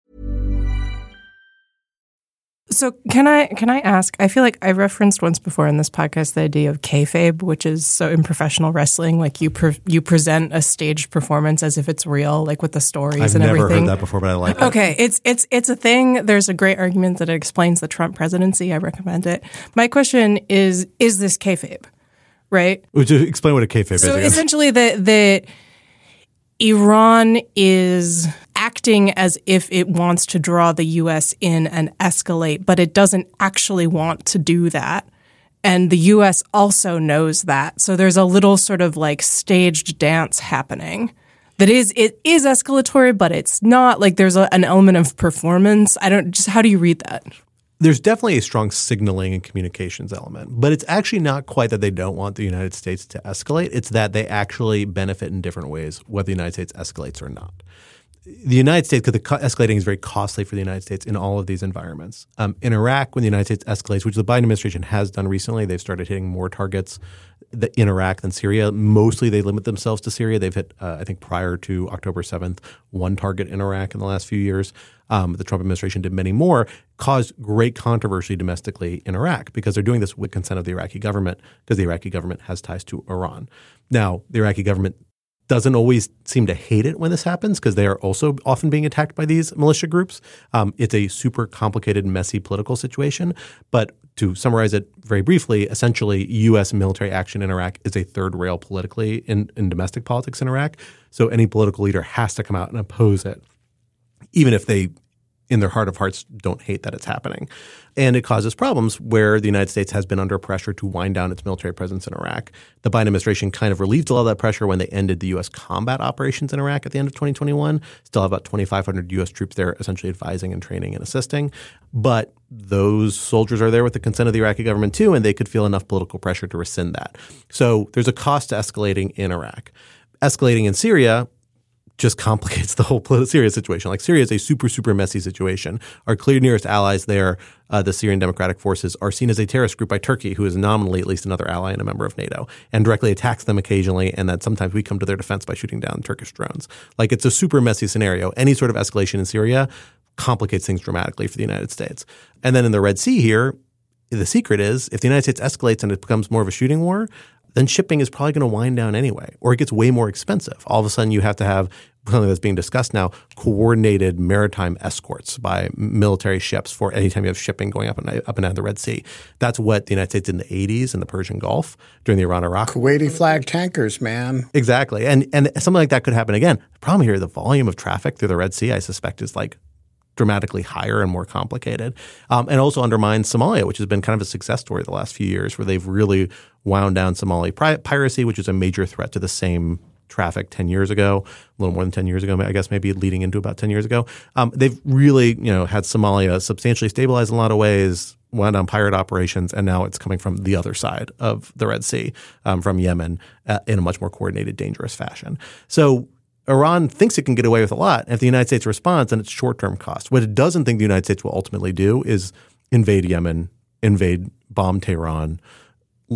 So can I can I ask? I feel like I referenced once before in this podcast the idea of kayfabe, which is so in professional wrestling, like you pre- you present a staged performance as if it's real, like with the stories and it's I've never heard that before, but I like it. Okay, it's it's it's a thing. There's a great argument that it explains the Trump presidency. I recommend it. My question is: Is this kayfabe? Right. Would you explain what a kayfabe is? So essentially, that that Iran is acting as if it wants to draw the U.S. in and escalate, but it doesn't actually want to do that. And the U.S. also knows that. So there's a little sort of like staged dance happening. That is, it is escalatory, but it's not like there's a, an element of performance. I don't just how do you read that? there's definitely a strong signaling and communications element, but it's actually not quite that they don't want the United States to escalate. It's that they actually benefit in different ways, whether the United States escalates or not. The United States, because the co- escalating is very costly for the United States in all of these environments. Um, in Iraq, when the United States escalates, which the Biden administration has done recently, they've started hitting more targets. in Iraq than Syria. Mostly they limit themselves to Syria. They've hit, uh, I think, prior to October 7th, one target in Iraq in the last few years. Um, the Trump administration did many more, caused great controversy domestically in Iraq because they're doing this with consent of the Iraqi government because the Iraqi government has ties to Iran. Now, the Iraqi government doesn't always seem to hate it when this happens because they are also often being attacked by these militia groups. Um, it's a super complicated, messy political situation. But to summarize it very briefly, essentially, U.S. military action in Iraq is a third rail politically in, in domestic politics in Iraq. So any political leader has to come out and oppose it, even if they in their heart of hearts don't hate that it's happening. And it causes problems where the United States has been under pressure to wind down its military presence in Iraq. The Biden administration kind of relieved a lot of that pressure when they ended the U.S. combat operations in Iraq at the end of 2021. Still have about 2,500 U.S. troops there essentially advising and training and assisting. But those soldiers are there with the consent of the Iraqi government too, and they could feel enough political pressure to rescind that. So there's a cost to escalating in Iraq. Escalating in Syria, just complicates *laughs* the whole Syria situation. Like Syria is a super, super messy situation. Our clear nearest allies there, uh, the Syrian Democratic Forces, are seen as a terrorist group by Turkey, who is nominally at least another ally and a member of NATO, and directly attacks them occasionally. And that sometimes we come to their defense by shooting down Turkish drones. Like it's a super messy scenario. Any sort of escalation in Syria complicates things dramatically for the United States. And then in the Red Sea here, the secret is if the United States escalates and it becomes more of a shooting war, then shipping is probably going to wind down anyway, or it gets way more expensive. All of a sudden, you have to have something that's being discussed now coordinated maritime escorts by military ships for anytime you have shipping going up and up and down the Red Sea. That's what the United States did in the 80s in the Persian Gulf during the Iran Iraq. Kuwaiti flag tankers, man. Exactly. And and something like that could happen again. The problem here, the volume of traffic through the Red Sea, I suspect, is like dramatically higher and more complicated, um, and also undermines Somalia, which has been kind of a success story the last few years, where they've really wound down Somali piracy, which is a major threat to the same traffic 10 years ago, a little more than 10 years ago, I guess maybe leading into about 10 years ago. Um, they've really, you know, had Somalia substantially stabilized in a lot of ways, wound down pirate operations, and now it's coming from the other side of the Red Sea, um, from Yemen, uh, in a much more coordinated, dangerous fashion. So Iran thinks it can get away with a lot. And if the United States responds, then it's short term cost. What it doesn't think the United States will ultimately do is invade Yemen, invade, bomb Tehran,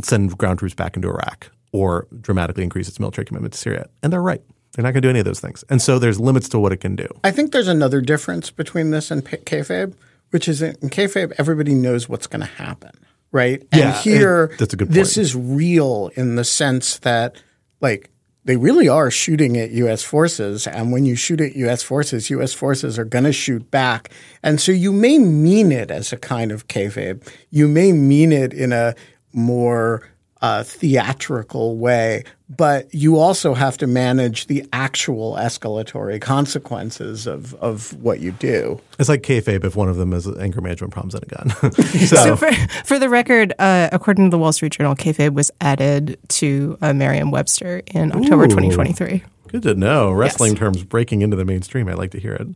send ground troops back into Iraq or dramatically increase its military commitment to Syria. And they're right. They're not going to do any of those things. And so there's limits to what it can do. I think there's another difference between this and kayfabe, which is in kayfabe, everybody knows what's going to happen, right? Yeah, and here, that's a good point. this is real in the sense that, like, they really are shooting at U.S. forces. And when you shoot at U.S. forces, U.S. forces are going to shoot back. And so you may mean it as a kind of kayfabe. You may mean it in a more uh, theatrical way, but you also have to manage the actual escalatory consequences of, of what you do. It's like kayfabe if one of them has anger management problems and a gun. *laughs* so, so for, for, the record, uh, according to the Wall Street Journal, kayfabe was added to uh, Merriam-Webster in October Ooh, 2023. Good to know. Wrestling yes. terms breaking into the mainstream. I'd like to hear it.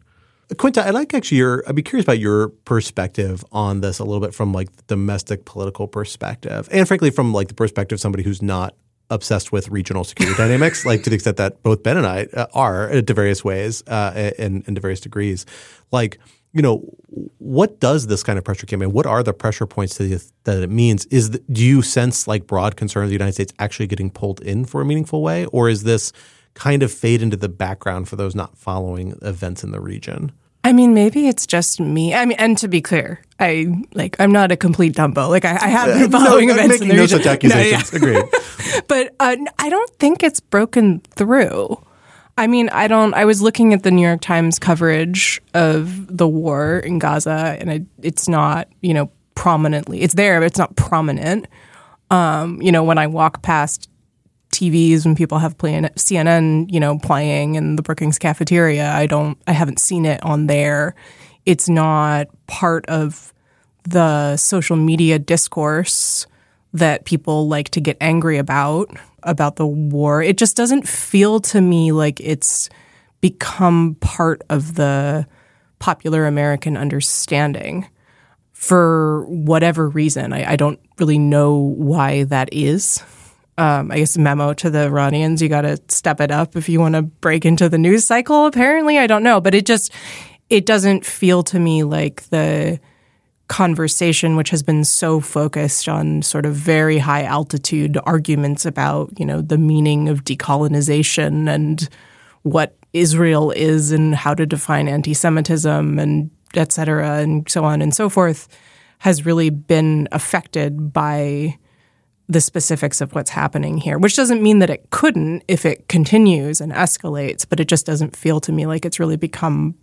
Quinta, I'd like actually your I'd be curious about your perspective on this a little bit from like the domestic political perspective. And frankly from like the perspective of somebody who's not obsessed with regional security *laughs* dynamics, like to the extent that both Ben and I uh, are to various ways uh, and, and to various degrees. Like, you know, what does this kind of pressure campaign? What are the pressure points that it means? Is the, do you sense like broad concern of the United States actually getting pulled in for a meaningful way, or is this kind of fade into the background for those not following events in the region? I mean, maybe it's just me. I mean, and to be clear, I like I'm not a complete dumbo. Like I, I have been following no, events in the no region. such accusations. No, yeah. Agreed. *laughs* but uh, I don't think it's broken through. I mean, I don't. I was looking at the New York Times coverage of the war in Gaza, and it, it's not, you know, prominently. It's there, but it's not prominent. Um, you know, when I walk past TVs when people have playing CNN, you know, playing in the Brookings cafeteria. I don't, I haven't seen it on there. It's not part of the social media discourse that people like to get angry about about the war. It just doesn't feel to me like it's become part of the popular American understanding for whatever reason. I, I don't really know why that is um, I guess, memo to the Iranians. You got to step it up if you want to break into the news cycle. Apparently, I don't know, but it just it doesn't feel to me like the conversation which has been so focused on sort of very high altitude arguments about you know the meaning of decolonization and what Israel is and how to define anti-Semitism and et cetera and so on and so forth has really been affected by the specifics of what's happening here, which doesn't mean that it couldn't if it continues and escalates, but it just doesn't feel to me like it's really become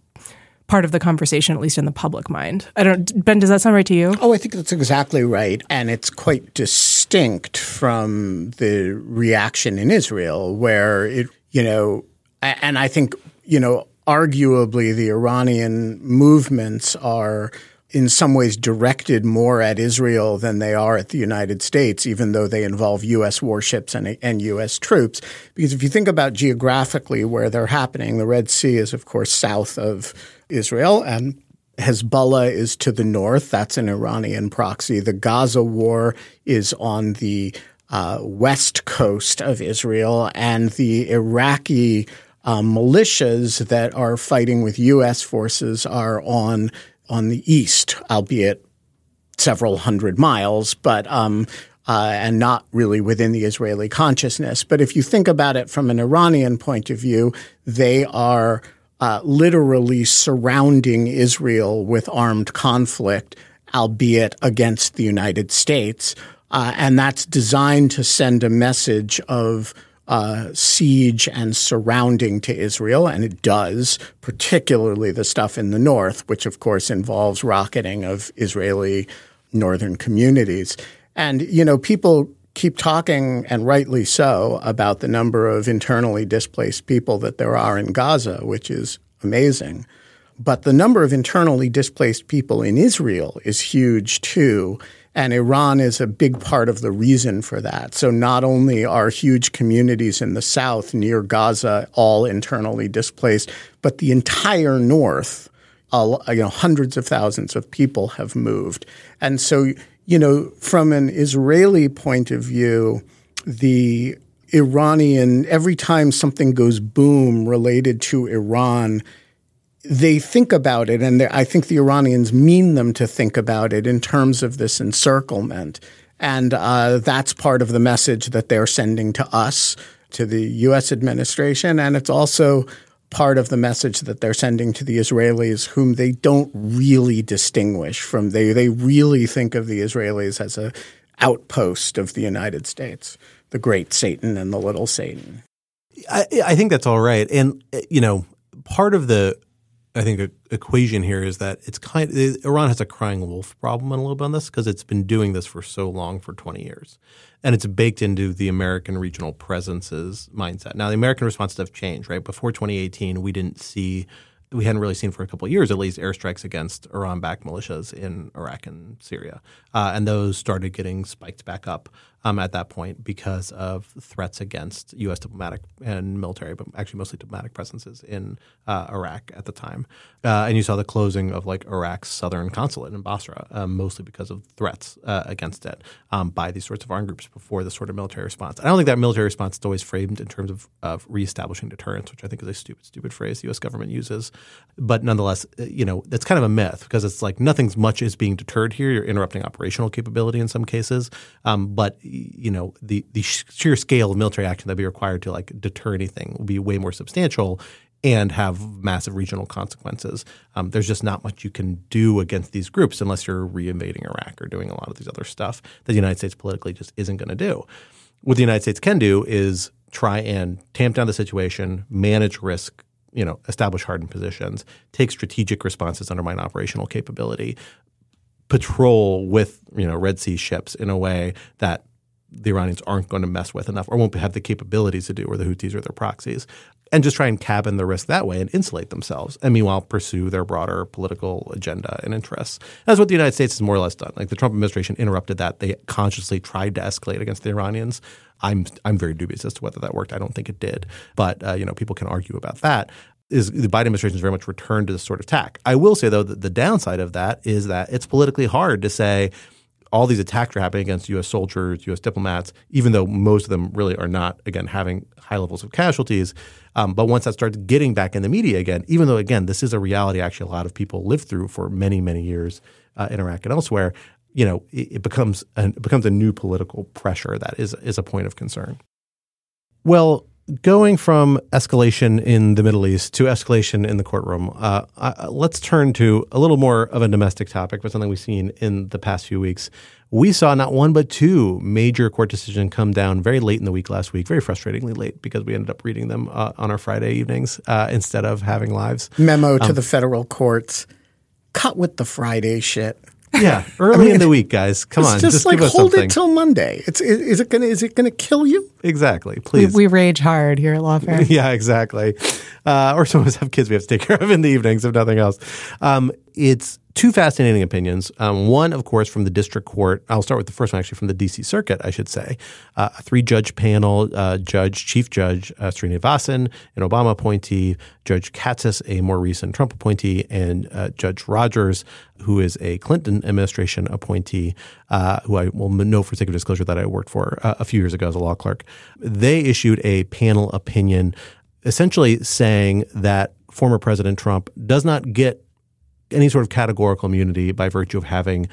part of the conversation, at least in the public mind. I don't, Ben, does that sound right to you? Oh, I think that's exactly right. And it's quite distinct from the reaction in Israel, where it, you know, and I think, you know, arguably the Iranian movements are in some ways directed more at Israel than they are at the United States, even though they involve U.S. warships and, and U.S. troops. Because if you think about geographically where they're happening, the Red Sea is, of course, south of Israel, and Hezbollah is to the north. That's an Iranian proxy. The Gaza war is on the uh, west coast of Israel, and the Iraqi uh, militias that are fighting with U.S. forces are on on the east, albeit several hundred miles, but um, uh, and not really within the Israeli consciousness. But if you think about it from an Iranian point of view, they are uh, literally surrounding Israel with armed conflict, albeit against the United States. Uh, and that's designed to send a message of uh, siege and surrounding to Israel, and it does, particularly the stuff in the north, which of course involves rocketing of Israeli northern communities. And, you know, people keep talking, and rightly so, about the number of internally displaced people that there are in Gaza, which is amazing. But the number of internally displaced people in Israel is huge too. And Iran is a big part of the reason for that. So not only are huge communities in the south near Gaza all internally displaced, but the entire north, you know, hundreds of thousands of people have moved. And so, you know, from an Israeli point of view, the Iranian, every time something goes boom related to Iran, they think about it, and I think the Iranians mean them to think about it in terms of this encirclement. And uh, that's part of the message that they're sending to us, to the U.S. administration. And it's also part of the message that they're sending to the Israelis, whom they don't really distinguish from. They, they really think of the Israelis as a outpost of the United States, the great Satan and the little Satan. I, I think that's all right. And, you know, part of the I think the equation here is that it's kind of, Iran has a crying wolf problem a little bit on this because it's been doing this for so long for 20 years. And it's baked into the American regional presence's mindset. Now, the American responses have changed, right? Before 2018, we didn't see we hadn't really seen for a couple of years at least airstrikes against Iran-backed militias in Iraq and Syria, uh, and those started getting spiked back up um, at that point because of threats against U.S. diplomatic and military, but actually mostly diplomatic presences in uh, Iraq at the time. Uh, and you saw the closing of like Iraq's southern consulate in Basra, um, mostly because of threats uh, against it um, by these sorts of armed groups before the sort of military response. I don't think that military response is always framed in terms of, of reestablishing deterrence, which I think is a stupid, stupid phrase the U.S. government uses. But nonetheless, uh, you know, that's kind of a myth because it's like nothing's much is being deterred here. You're interrupting operational capability in some cases, um, but you know the the sheer scale of military action that'd be required to like deter anything will be way more substantial and have massive regional consequences. Um, there's just not much you can do against these groups unless you're reinvading Iraq or doing a lot of these other stuff that the United States politically just isn't going to do. What the United States can do is try and tamp down the situation, manage risk, you know, establish hardened positions, take strategic responses, undermine operational capability, patrol with you know Red Sea ships in a way that the Iranians aren't going to mess with enough or won't have the capabilities to do, or the Houthis or their proxies, and just try and cabin the risk that way and insulate themselves, and meanwhile pursue their broader political agenda and interests. That's what the United States has more or less done. Like the Trump administration interrupted that; they consciously tried to escalate against the Iranians. I'm I'm very dubious as to whether that worked. I don't think it did, but uh, you know people can argue about that is the Biden administration has very much returned to this sort of tack. I will say though that the downside of that is that it's politically hard to say all these attacks are happening against U.S. soldiers, U.S. diplomats, even though most of them really are not, again, having high levels of casualties. Um, but once that starts getting back in the media again, even though, again, this is a reality actually a lot of people lived through for many, many years uh, in Iraq and elsewhere, you know, it, it becomes an, it becomes a new political pressure that is is a point of concern. Well, going from escalation in the Middle East to escalation in the courtroom, uh, uh, let's turn to a little more of a domestic topic, but something we've seen in the past few weeks. We saw not one but two major court decisions come down very late in the week last week, very frustratingly late because we ended up reading them uh, on our Friday evenings uh, instead of having lives. Memo to um, the federal courts: cut with the Friday shit. Yeah, early *laughs* I mean, in the week, guys. Come on, just, just like hold something. it till Monday. It's is it gonna is it gonna kill you? Exactly. Please, we, we rage hard here at Lawfare. *laughs* yeah, exactly. Uh, or some of us have kids we have to take *laughs* care of in the evenings, if nothing else. Um, it's two fascinating opinions. Um, one, of course, from the district court. I'll start with the first one, actually, from the D.C. Circuit, I should say. Uh, a three judge panel, uh, Judge, Chief Judge uh, Srinivasan, an Obama appointee, Judge Katsas, a more recent Trump appointee, and uh, Judge Rogers, who is a Clinton administration appointee, uh, who I will know for sake of disclosure that I worked for uh, a few years ago as a law clerk. They issued a panel opinion essentially saying that former President Trump does not get any sort of categorical immunity by virtue of having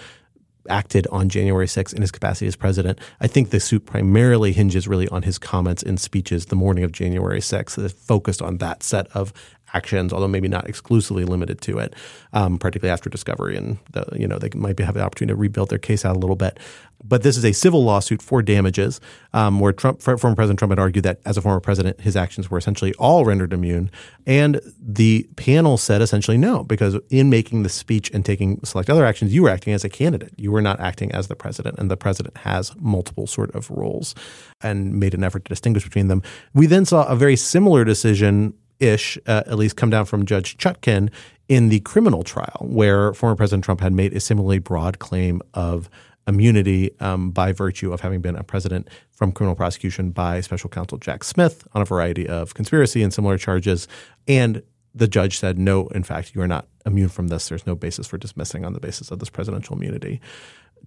acted on January 6th in his capacity as president. I think the suit primarily hinges really on his comments and speeches the morning of January 6th that focused on that set of actions, although maybe not exclusively limited to it, um, particularly after discovery. And, the, you know, they might have the opportunity to rebuild their case out a little bit. But this is a civil lawsuit for damages, um, where Trump, former President Trump had argued that as a former president, his actions were essentially all rendered immune. And the panel said essentially no, because in making the speech and taking select other actions, you were acting as a candidate. You were not acting as the president, and the president has multiple sort of roles, and made an effort to distinguish between them. We then saw a very similar decision ish, uh, at least come down from Judge Chutkan in the criminal trial, where former President Trump had made a similarly broad claim of immunity um, by virtue of having been a president from criminal prosecution by special counsel Jack Smith on a variety of conspiracy and similar charges. And the judge said, no, in fact, you are not immune from this. There's no basis for dismissing on the basis of this presidential immunity.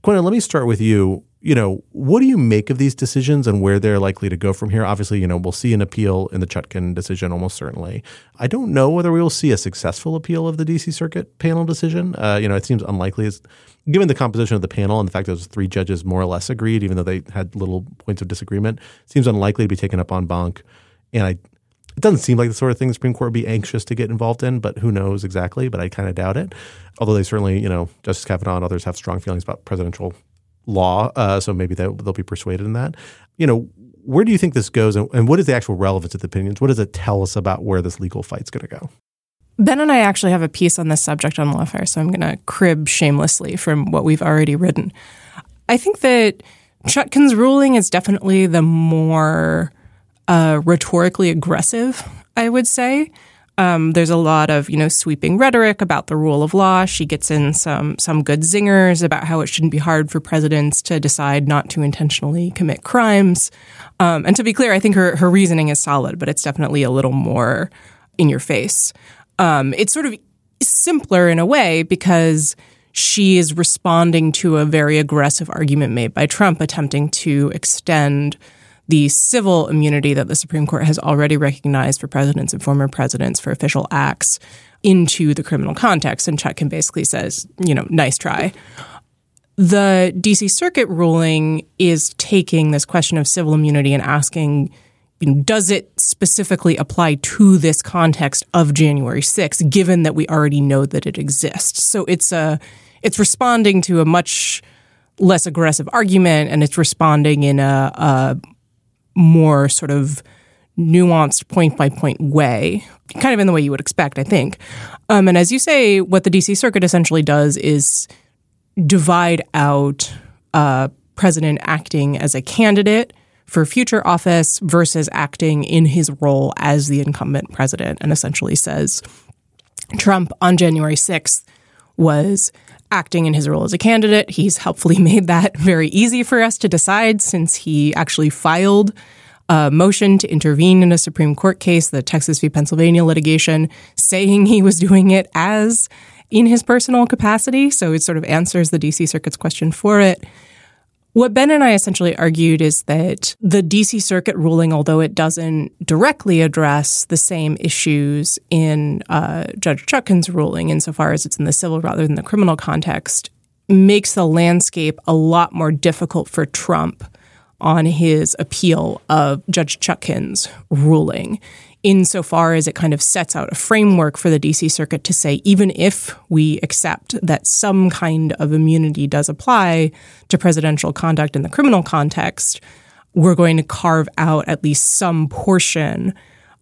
Quinta, let me start with you. You know, what do you make of these decisions and where they're likely to go from here? Obviously, you know, we'll see an appeal in the Chutkan decision almost certainly. I don't know whether we will see a successful appeal of the DC Circuit panel decision. Uh, you know, it seems unlikely. It's, given the composition of the panel and the fact that those three judges more or less agreed, even though they had little points of disagreement, seems unlikely to be taken up en banc. And I, it doesn't seem like the sort of thing the Supreme Court would be anxious to get involved in, but who knows exactly? But I kind of doubt it. Although they certainly, you know, Justice Kavanaugh and others have strong feelings about presidential law, uh, so maybe they'll, they'll be persuaded in that. You know, where do you think this goes, and, and what is the actual relevance of the opinions? What does it tell us about where this legal fight's going to go? Ben and I actually have a piece on this subject on Lawfare, so I'm going to crib shamelessly from what we've already written. I think that Chutkan's ruling is definitely the more uh, rhetorically aggressive, I would say. Um, there's a lot of you know sweeping rhetoric about the rule of law. She gets in some some good zingers about how it shouldn't be hard for presidents to decide not to intentionally commit crimes. Um, and to be clear, I think her her reasoning is solid, but it's definitely a little more in your face. Um, it's sort of simpler in a way because she is responding to a very aggressive argument made by Trump, attempting to extend the civil immunity that the Supreme Court has already recognized for presidents and former presidents for official acts into the criminal context. And Chutkan basically says, you know, nice try. The DC Circuit ruling is taking this question of civil immunity and asking you know, does it specifically apply to this context of January 6th, given that we already know that it exists? So it's a it's responding to a much less aggressive argument, and it's responding in a, a more sort of nuanced point by point way, kind of in the way you would expect, I think. Um, and as you say, what the DC Circuit essentially does is divide out a president acting as a candidate for future office versus acting in his role as the incumbent president, and essentially says Trump on January 6th was acting in his role as a candidate. He's helpfully *laughs* made that very easy for us to decide since he actually filed a motion to intervene in a Supreme Court case, the Texas v. Pennsylvania litigation, saying he was doing it as in his personal capacity. So it sort of answers the DC Circuit's question for it. What Ben and I essentially argued is that the DC Circuit ruling, although it doesn't directly address the same issues in uh, Judge Chutkan's ruling, insofar as it's in the civil rather than the criminal context, makes the landscape a lot more difficult for Trump on his appeal of Judge Chutkan's ruling, insofar as it kind of sets out a framework for the DC Circuit to say, even if we accept that some kind of immunity does apply to presidential conduct in the criminal context, we're going to carve out at least some portion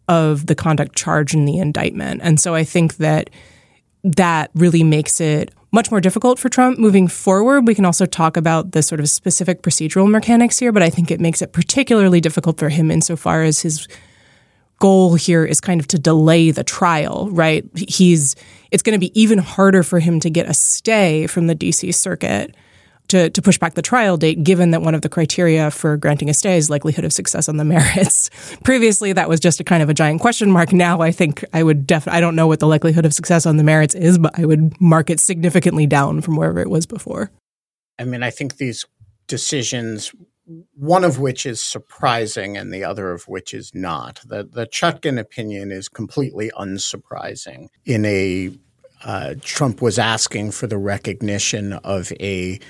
of the conduct charged in the indictment. And so I think that that really makes it much more difficult for Trump moving forward. We can also talk about the sort of specific procedural mechanics here, but I think it makes it particularly difficult for him insofar as his goal here is kind of to delay the trial, right? He's it's going to be even harder for him to get a stay from the DC circuit to, to push back the trial date, given that one of the criteria for granting a stay is likelihood of success on the *laughs* merits. Previously, that was just a kind of a giant question mark. Now, I think I would definitely, I don't know what the likelihood of success on the merits is, but I would mark it significantly down from wherever it was before. I mean, I think these decisions, one of which is surprising and the other of which is not. The, the Chutkan opinion is completely unsurprising. In a, uh, Trump was asking for the recognition of a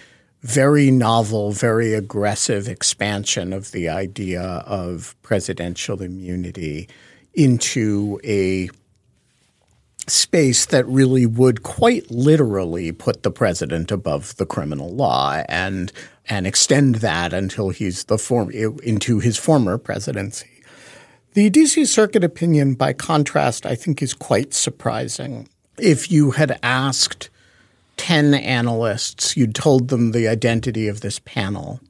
very novel, very aggressive expansion of the idea of presidential immunity into a space that really would quite literally put the president above the criminal law and and extend that until he's the form into his former presidency. The DC Circuit opinion, by contrast, I think is quite surprising. If you had asked 10 analysts, you'd told them the identity of this panel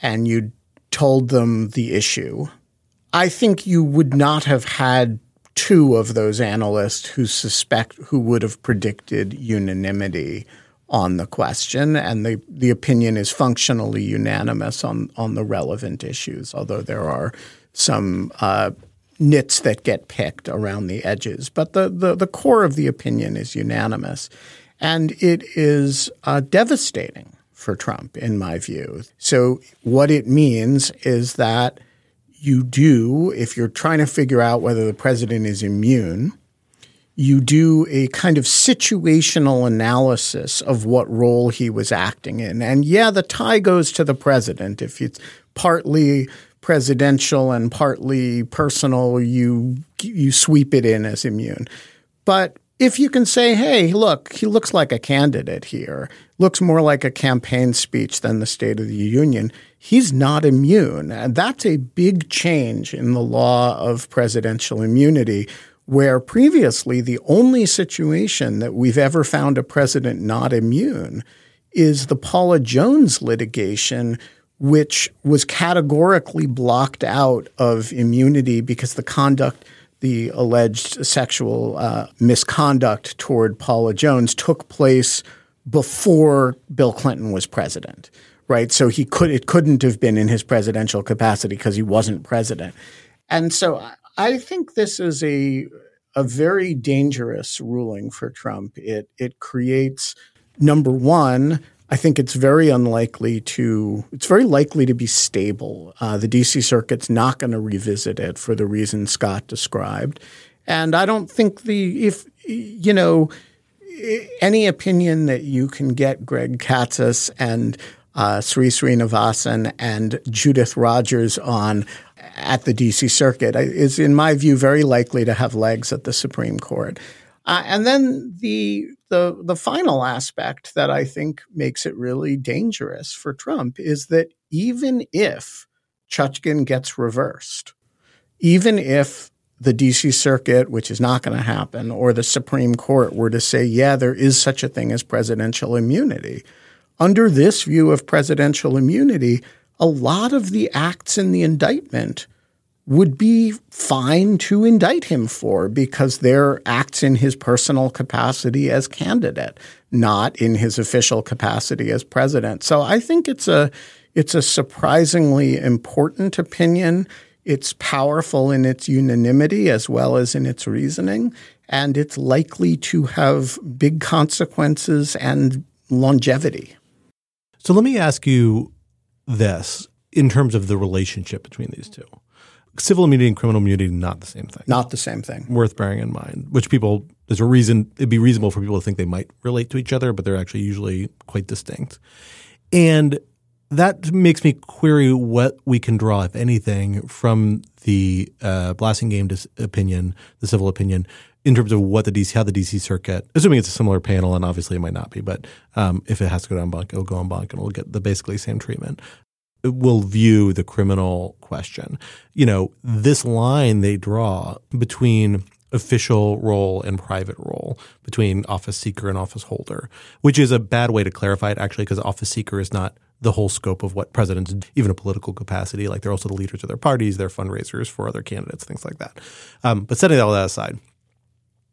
and you'd told them the issue, I think you would not have had two of those analysts who suspect who would have predicted unanimity on the question, and the, the opinion is functionally unanimous on, on the relevant issues, although there are some uh, nits that get picked around the edges. But the, the, the core of the opinion is unanimous. And it is uh, devastating for Trump, in my view. So, what it means is that you do, if you're trying to figure out whether the president is immune, you do a kind of situational analysis of what role he was acting in. And yeah, the tie goes to the president. If it's partly presidential and partly personal, you you sweep it in as immune. But if you can say, hey, look, he looks like a candidate here, looks more like a campaign speech than the State of the Union, he's not immune. And that's a big change in the law of presidential immunity, where previously the only situation that we've ever found a president not immune is the Paula Jones litigation, which was categorically blocked out of immunity because the conduct – the alleged sexual uh, misconduct toward Paula Jones took place before Bill Clinton was president, right? So he could it couldn't have been in his presidential capacity because he wasn't president, and so I think this is a a very dangerous ruling for Trump. It it creates number one I think it's very unlikely to, it's very likely to be stable. Uh, the DC Circuit's not going to revisit it for the reason Scott described. And I don't think the, if, you know, any opinion that you can get Greg Katsas and uh, Sri Srinivasan and Judith Rogers on at the DC Circuit is, in my view, very likely to have legs at the Supreme Court. Uh, and then the the the final aspect that I think makes it really dangerous for Trump is that even if Chutkan gets reversed, even if the DC Circuit, which is not going to happen, or the Supreme Court were to say, yeah, there is such a thing as presidential immunity, under this view of presidential immunity, a lot of the acts in the indictment would be fine to indict him for because they're acts in his personal capacity as candidate, not in his official capacity as president. So I think it's a it's a surprisingly important opinion. It's powerful in its unanimity as well as in its reasoning, and it's likely to have big consequences and longevity. So let me ask you this in terms of the relationship between these two civil immunity and criminal immunity not the same thing. Not the same thing. Worth bearing in mind, which people there's a reason it'd be reasonable for people to think they might relate to each other, but they're actually usually quite distinct. And that makes me query what we can draw, if anything, from the uh, Blassingame dis- opinion, the civil opinion, in terms of what the DC, how the DC circuit, assuming it's a similar panel, and obviously it might not be, but um, if it has to go down bank, it'll go en banc and it'll get the basically same treatment. Will view the criminal question. You know, this line they draw between official role and private role between office seeker and office holder, which is a bad way to clarify it actually because office seeker is not the whole scope of what presidents, even a political capacity, like they're also the leaders of their parties, they're fundraisers for other candidates, things like that. Um, but setting all that aside,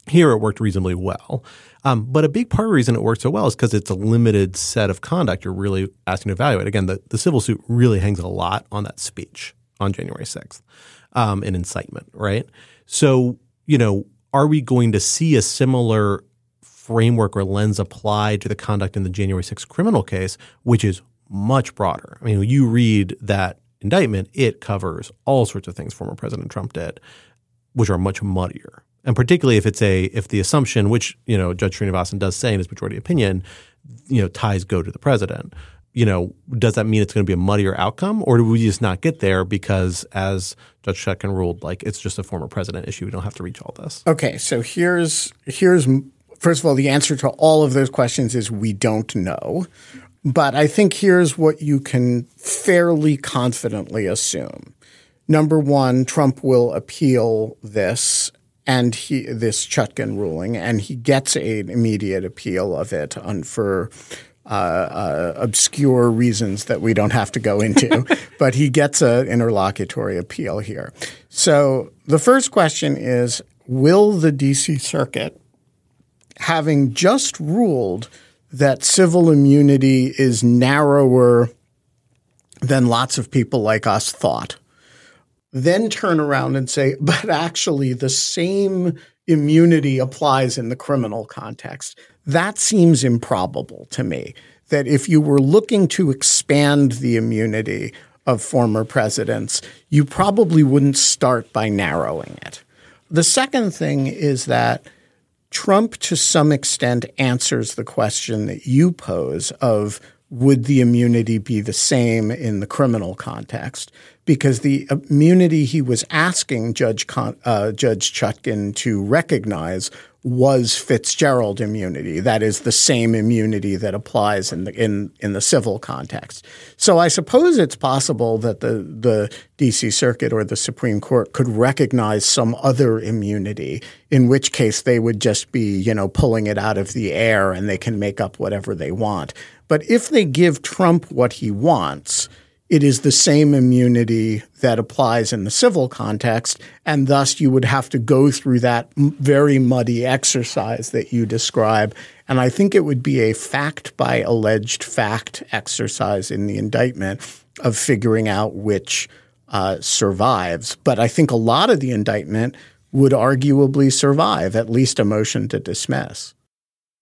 here it worked reasonably well. Um, but a big part of the reason it works so well is because it's a limited set of conduct you're really asking to evaluate. Again, the, the civil suit really hangs a lot on that speech on January 6th um, incitement, right? So, you know, are we going to see a similar framework or lens applied to the conduct in the January 6th criminal case, which is much broader? I mean, you read that indictment, it covers all sorts of things former President Trump did, which are much muddier and particularly if it's a if the assumption, which you know Judge Srinivasan does say in his majority opinion, you know ties go to the president. You know, does that mean it's going to be a muddier outcome, or do we just not get there because, as Judge Chutkan ruled, like it's just a former president issue? We don't have to reach all this. Okay, so here's here's first of all the answer to all of those questions is we don't know, but I think here's what you can fairly confidently assume. Number one, Trump will appeal this and he this Chutkan ruling, and he gets an immediate appeal of it on for uh, uh, obscure reasons that we don't have to go into, *laughs* but he gets an interlocutory appeal here. So the first question is: Will the D.C. Circuit, having just ruled that civil immunity is narrower than lots of people like us thought? Then turn around and say, *laughs* but actually the same immunity applies in the criminal context. That seems improbable to me. That if you were looking to expand the immunity of former presidents, you probably wouldn't start by narrowing it. The second thing is that Trump, to some extent, answers the question that you pose of would the immunity be the same in the criminal context? Because the immunity he was asking Judge Con- uh, Judge Chutkan to recognize was Fitzgerald immunity. That is the same immunity that applies in the in in the civil context. So I suppose it's possible that the the DC Circuit or the Supreme Court could recognize some other immunity, in which case they would just be, you know, pulling it out of the air and they can make up whatever they want. But if they give Trump what he wants, it is the same immunity that applies in the civil context, and thus you would have to go through that very muddy exercise that you describe. And I think it would be a fact by alleged fact exercise in the indictment of figuring out which uh, survives. But I think a lot of the indictment would arguably survive, at least a motion to dismiss.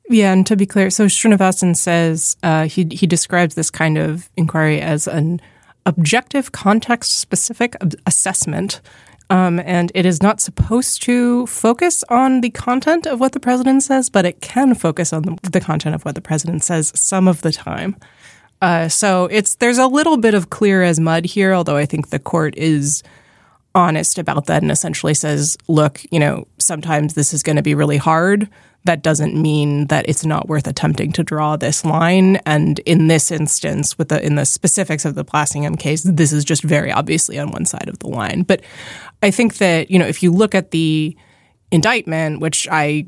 Yeah, and to be clear, so Srinivasan says uh, he he describes this kind of inquiry as an objective, context-specific assessment, um, and it is not supposed to focus on the content of what the president says, but it can focus on the, the content of what the president says some of the time. Uh, so it's there's a little bit of clear as mud here, although I think the court is honest about that and essentially says, look, you know, sometimes this is going to be really hard that doesn't mean that it's not worth attempting to draw this line. And in this instance, with the in the specifics of the Blassingame case, this is just very obviously on one side of the line. But I think that you know if you look at the indictment, which I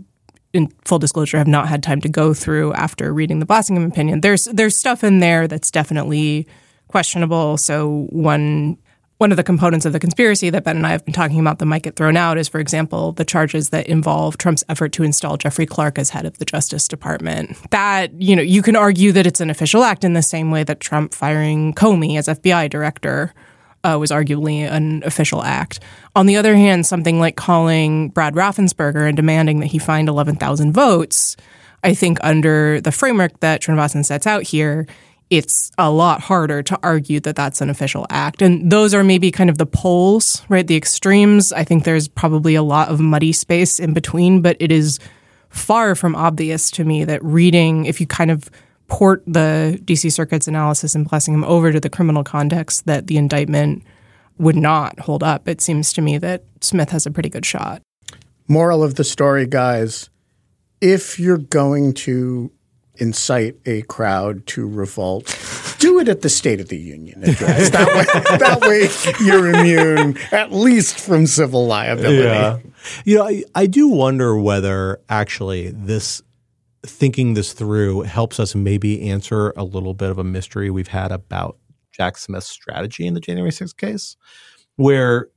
in full disclosure have not had time to go through after reading the Blassingame opinion, there's there's stuff in there that's definitely questionable. So one one of the components of the conspiracy that Ben and I have been talking about that might get thrown out is, for example, the charges that involve Trump's effort to install Jeffrey Clark as head of the Justice Department. That, you know, you can argue that it's an official act in the same way that Trump firing Comey as FBI director uh, was arguably an official act. On the other hand, something like calling Brad Raffensperger and demanding that he find 11,000 votes, I think under the framework that Srinivasan sets out here, it's a lot harder to argue that that's an official act. And those are maybe kind of the poles, right? The extremes. I think there's probably a lot of muddy space in between, but it is far from obvious to me that reading, if you kind of port the DC Circuit's analysis and Blassingame over to the criminal context, that the indictment would not hold up. It seems to me that Smith has a pretty good shot. Moral of the story, guys if you're going to incite a crowd to revolt, do it at the State of the Union address. *laughs* that, way, that way you're immune, at least from civil liability. Yeah. You know, I, I do wonder whether actually this thinking this through helps us maybe answer a little bit of a mystery we've had about Jack Smith's strategy in the January 6th case, where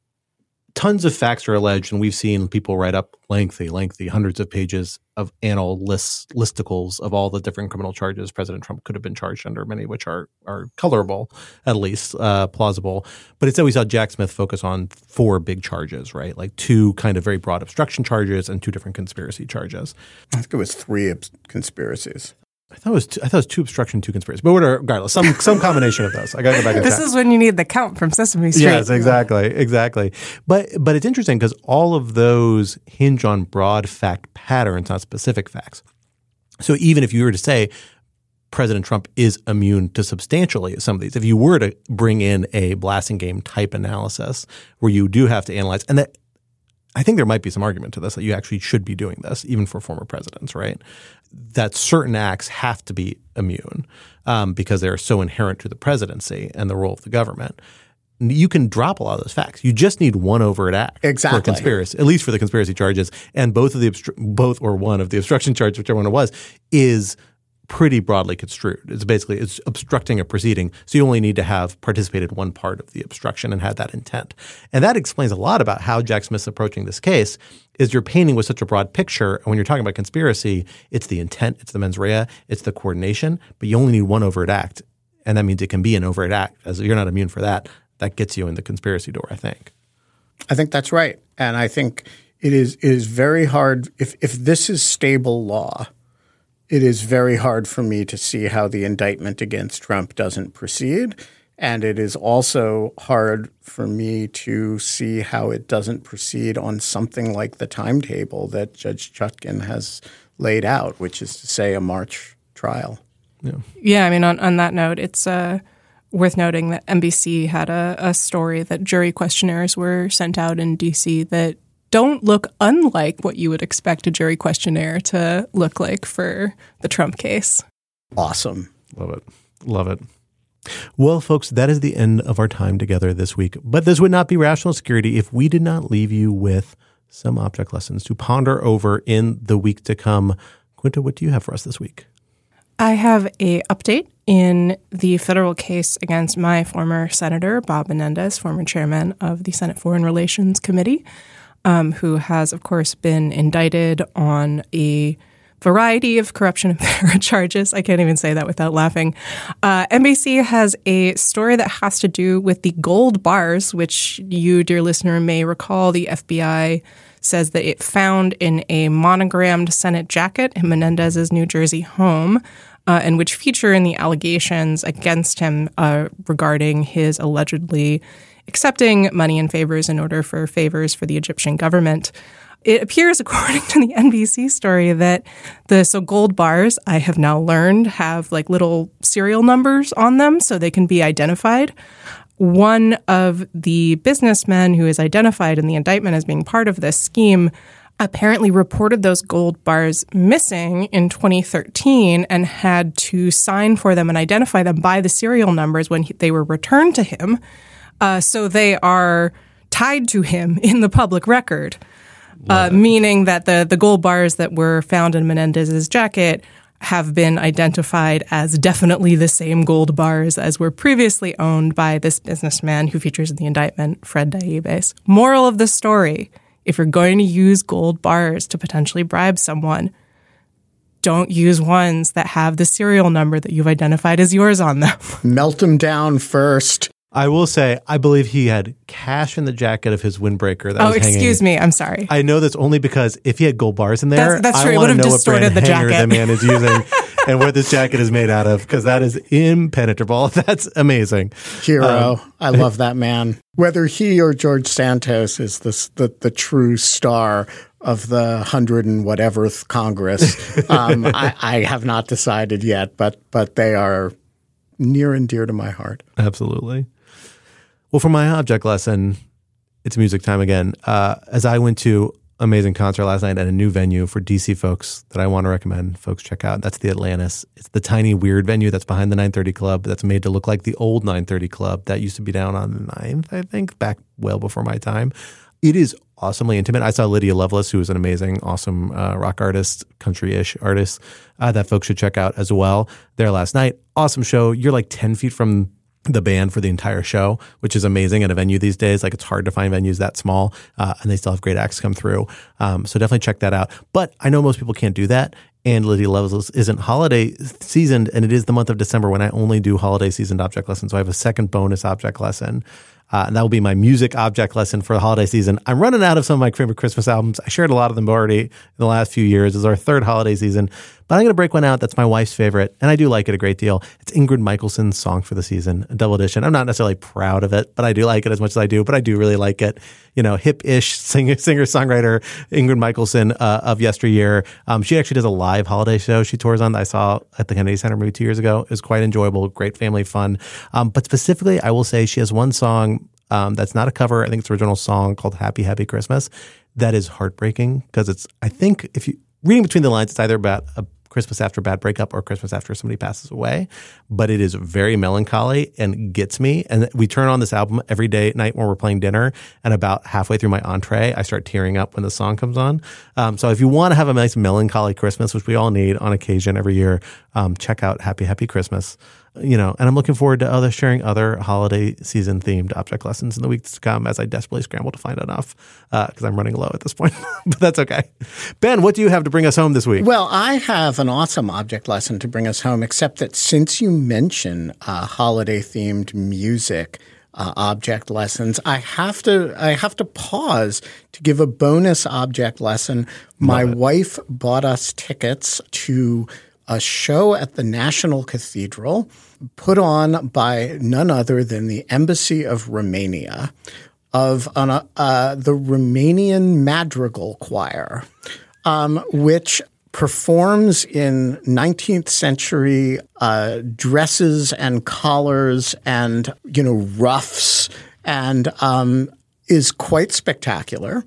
tons of facts are alleged, and we've seen people write up lengthy, lengthy, hundreds of pages of anal lists, listicles of all the different criminal charges President Trump could have been charged under, many of which are are colorable, at least uh, plausible. But instead, we saw Jack Smith focus on four big charges, right? Like two kind of very broad obstruction charges and two different conspiracy charges. I think it was three conspiracies. I thought it was two, I thought it was two obstruction, two conspiracy, but whatever. Regardless, some some combination of those. I got to go back. This is when you need the count from Sesame Street. Yes, exactly, exactly. But but it's interesting because all of those hinge on broad fact patterns, not specific facts. So even if you were to say President Trump is immune to substantially some of these, if you were to bring in a Blassingame type analysis where you do have to analyze, and that I think there might be some argument to this that you actually should be doing this, even for former presidents, right? That certain acts have to be immune um, because they're so inherent to the presidency and the role of the government. You can drop a lot of those facts. You just need one overt act exactly. for conspiracy, at least for the conspiracy charges, and both of the obstru- both or one of the obstruction *laughs* charges, whichever one it was, is pretty broadly construed. It's basically it's obstructing a proceeding, so you only need to have participated one part of the obstruction and had that intent. And that explains a lot about how Jack Smith's approaching this case. Is you're painting with such a broad picture, and when you're talking about conspiracy, it's the intent, it's the mens rea, it's the coordination, but you only need one overt act, and that means it can be an overt act. As you're not immune for that, that gets you in the conspiracy door. I think. I think that's right, and I think it is it is very hard if if this is stable law it is very hard for me to see how the indictment against Trump doesn't proceed. And it is also hard for me to see how it doesn't proceed on something like the timetable that Judge Chutkan has laid out, which is to say a March trial. Yeah, yeah I mean, on, on that note, it's uh, worth noting that NBC had a, a story that jury questionnaires were sent out in DC that don't look unlike what you would expect a jury questionnaire to look like for the Trump case. Awesome. Love it. Love it. Well, folks, that is the end of our time together this week. But this would not be rational security if we did not leave you with some object lessons to ponder over in the week to come. Quinta, what do you have for us this week? I have a update in the federal case against my former senator, Bob Menendez, former chairman of the Senate Foreign Relations Committee um, who has, of course, been indicted on a variety of corruption and *laughs* FARA charges. I can't even say that without laughing. Uh, NBC has a story that has to do with the gold bars, which you, dear listener, may recall the FBI says that it found in a monogrammed Senate jacket in Menendez's New Jersey home. Uh, and which feature in the allegations against him uh, regarding his allegedly accepting money and favors in order for favors for the Egyptian government. It appears, *laughs* according to the NBC story, that the so gold bars I have now learned have like little serial numbers on them so they can be identified. One of the businessmen who is identified in the indictment as being part of this scheme apparently reported those gold bars missing in 2013 and had to sign for them and identify them by the serial numbers when he, they were returned to him. Uh, so they are tied to him *laughs* in the public record, uh, meaning that the, the gold bars that were found in Menendez's jacket have been identified as definitely the same gold bars as were previously owned by this businessman who features in the indictment, Fred Daibes. Moral of the story if you're going to use gold bars to potentially bribe someone, don't use ones that have the serial number that you've identified as yours on them. *laughs* Melt them down first. I will say, I believe he had cash in the jacket of his windbreaker. That oh, was excuse hanging. me. I'm sorry. I know that's only because if he had gold bars in there, That's- that's I true. It want to would have know what brand distorted the hanger jacket. the man is using. *laughs* and what this jacket is made out of because that is impenetrable. *laughs* That's amazing. Hero. Um, I love that man. Whether he or George Santos is the, the, the true star of the hundred and whatever Congress, *laughs* um, I, I have not decided yet, but but they are near and dear to my heart. Absolutely. Well, for my object lesson, it's music time again. Uh, as I went to amazing concert last night at a new venue for DC folks that I want to recommend folks check out. That's the Atlantis. It's the tiny weird venue that's behind the 930 Club that's made to look like the old 930 Club that used to be down on the 9th, I think, back well before my time. It is awesomely intimate. I saw Lydia Loveless, who is an amazing, awesome uh, rock artist, country-ish artist uh, that folks should check out as well. There last night, awesome show. You're like 10 feet from the band for the entire show, which is amazing at a venue these days. Like it's hard to find venues that small, uh, and they still have great acts come through. Um, so definitely check that out. But I know most people can't do that. And Lydia Loveless isn't holiday seasoned, and it is the month of December when I only do holiday seasoned object lessons. So I have a second bonus object lesson uh, and that will be my music object lesson for the holiday season. I'm running out of some of my favorite Christmas albums. I shared a lot of them already in the last few years. Is our third holiday season, but I'm going to break one out that's my wife's favorite, and I do like it a great deal. It's Ingrid Michaelson's song for the season, a double edition. I'm not necessarily proud of it, but I do like it as much as I do. But I do really like it. You know, hip-ish *laughs* singer, singer songwriter Ingrid Michaelson uh, of yesteryear. Um, she actually does a live holiday show she tours on. That I saw at the Kennedy Center maybe two years ago. It was quite enjoyable, great family fun. Um, but specifically, I will say she has one song um, that's not a cover. I think it's her original song called "Happy Happy Christmas." That is heartbreaking because it's. I think if you reading between the lines, it's either about a Christmas after a bad breakup or Christmas after somebody passes away. But it is very melancholy and gets me. And we turn on this album every day at night when we're playing dinner. And about halfway through my entree, I start tearing up when the song comes on. Um, so if you want to have a nice melancholy Christmas, which we all need on occasion every year, um, check out Happy Happy Christmas you know, and I'm looking forward to other sharing other holiday season themed object lessons in the weeks to come as I desperately scramble to find enough because uh, I'm running low at this point. *laughs* but that's okay. Ben, what do you have to bring us home this week? Well, I have an awesome object lesson to bring us home, except that since you mention uh, holiday themed music. Uh, object lessons. I have to I have to pause to give a bonus object lesson. My wife bought us tickets to a show at the National Cathedral put on by none other than the Embassy of Romania of an, uh, uh, the Romanian Madrigal Choir, um, which performs in 19th century uh, dresses and collars and you know ruffs and um, is quite spectacular.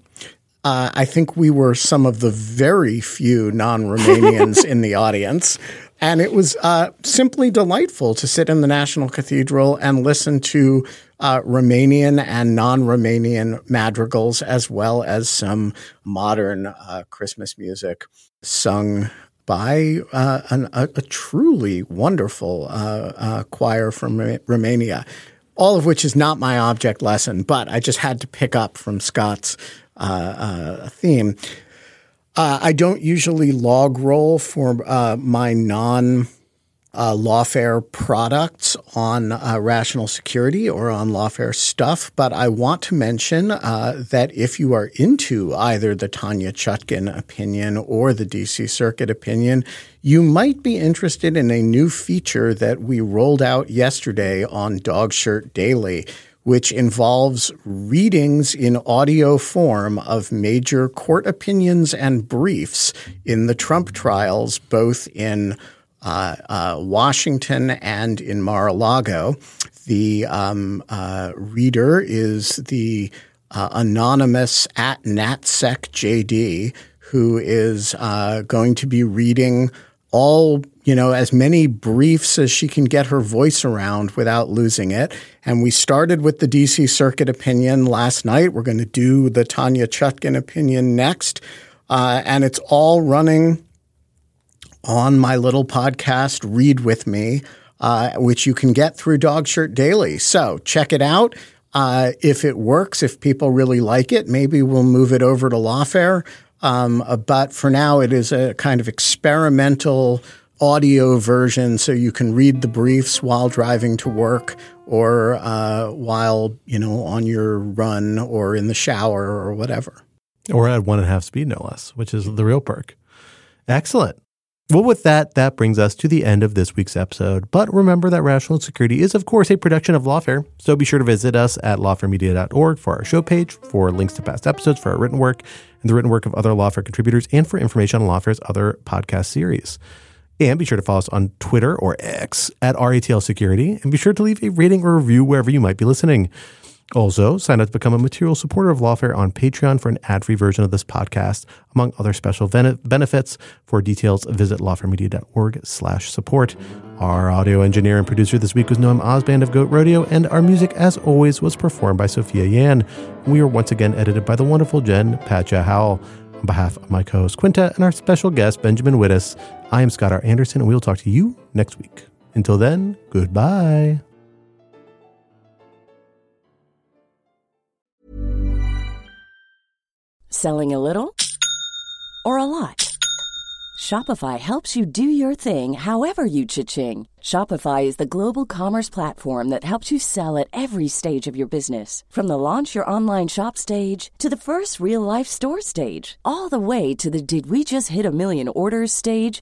Uh, I think we were some of the very few non Romanians *laughs* in the audience. And it was uh, simply delightful to sit in the National Cathedral and listen to uh, Romanian and non Romanian madrigals, as well as some modern uh, Christmas music sung by uh, an, a, a, truly wonderful uh, choir from Romania all of which is not my object lesson, but I just had to pick up from Scott's theme. Uh, I don't usually log roll for my non uh, lawfare products on uh, rational security or on lawfare stuff, but I want to mention uh, that if you are into either the Tanya Chutkan opinion or the DC Circuit opinion, you might be interested in a new feature that we rolled out yesterday on Dog Shirt Daily which involves readings in audio form of major court opinions and briefs in the Trump trials, both in uh, uh, Washington and in Mar-a-Lago. The um, uh, reader is the uh, anonymous at NatSecJD, who is uh, going to be reading all you know as many briefs as she can get her voice around without losing it and we started with the dc circuit opinion last night we're going to do the Tanya Chutkan opinion next uh, and it's all running on my little podcast, Read With Me, uh, which you can get through Dog Shirt Daily. So check it out. Uh, if it works, if people really like it, maybe we'll move it over to Lawfare. Um, uh, but for now, it is a kind of experimental audio version so you can read the briefs while driving to work or uh, while, you know, on your run or in the shower or whatever. Or at one and a half speed, no less, which is the real perk. Excellent. Well, with that, that brings us to the end of this week's episode. But remember that Rational Security is, of course, a production of Lawfare. So be sure to visit us at lawfaremedia.org for our show page, for links to past episodes, for our written work, and the written work of other Lawfare contributors, and for information on Lawfare's other podcast series. And be sure to follow us on Twitter or X at RATL Security. And be sure to leave a rating or review wherever you might be listening. Also, sign up to become a material supporter of Lawfare on Patreon for an ad-free version of this podcast, among other special ven- benefits. For details, visit lawfaremedia.org slash support. Our audio engineer and producer this week was Noam Osband of Goat Rodeo, and our music, as always, was performed by Sophia Yan. We are once again edited by the wonderful Jen Patja Howell. On behalf of my co-host Quinta and our special guest Benjamin Wittes, I am Scott R. Anderson, and we will talk to you next week. Until then, goodbye. Selling a little or a lot? Shopify helps you do your thing however you cha-ching. Shopify is the global commerce platform that helps you sell at every stage of your business. From the launch your online shop stage to the first real life store stage, all the way to the did we just hit a million orders stage.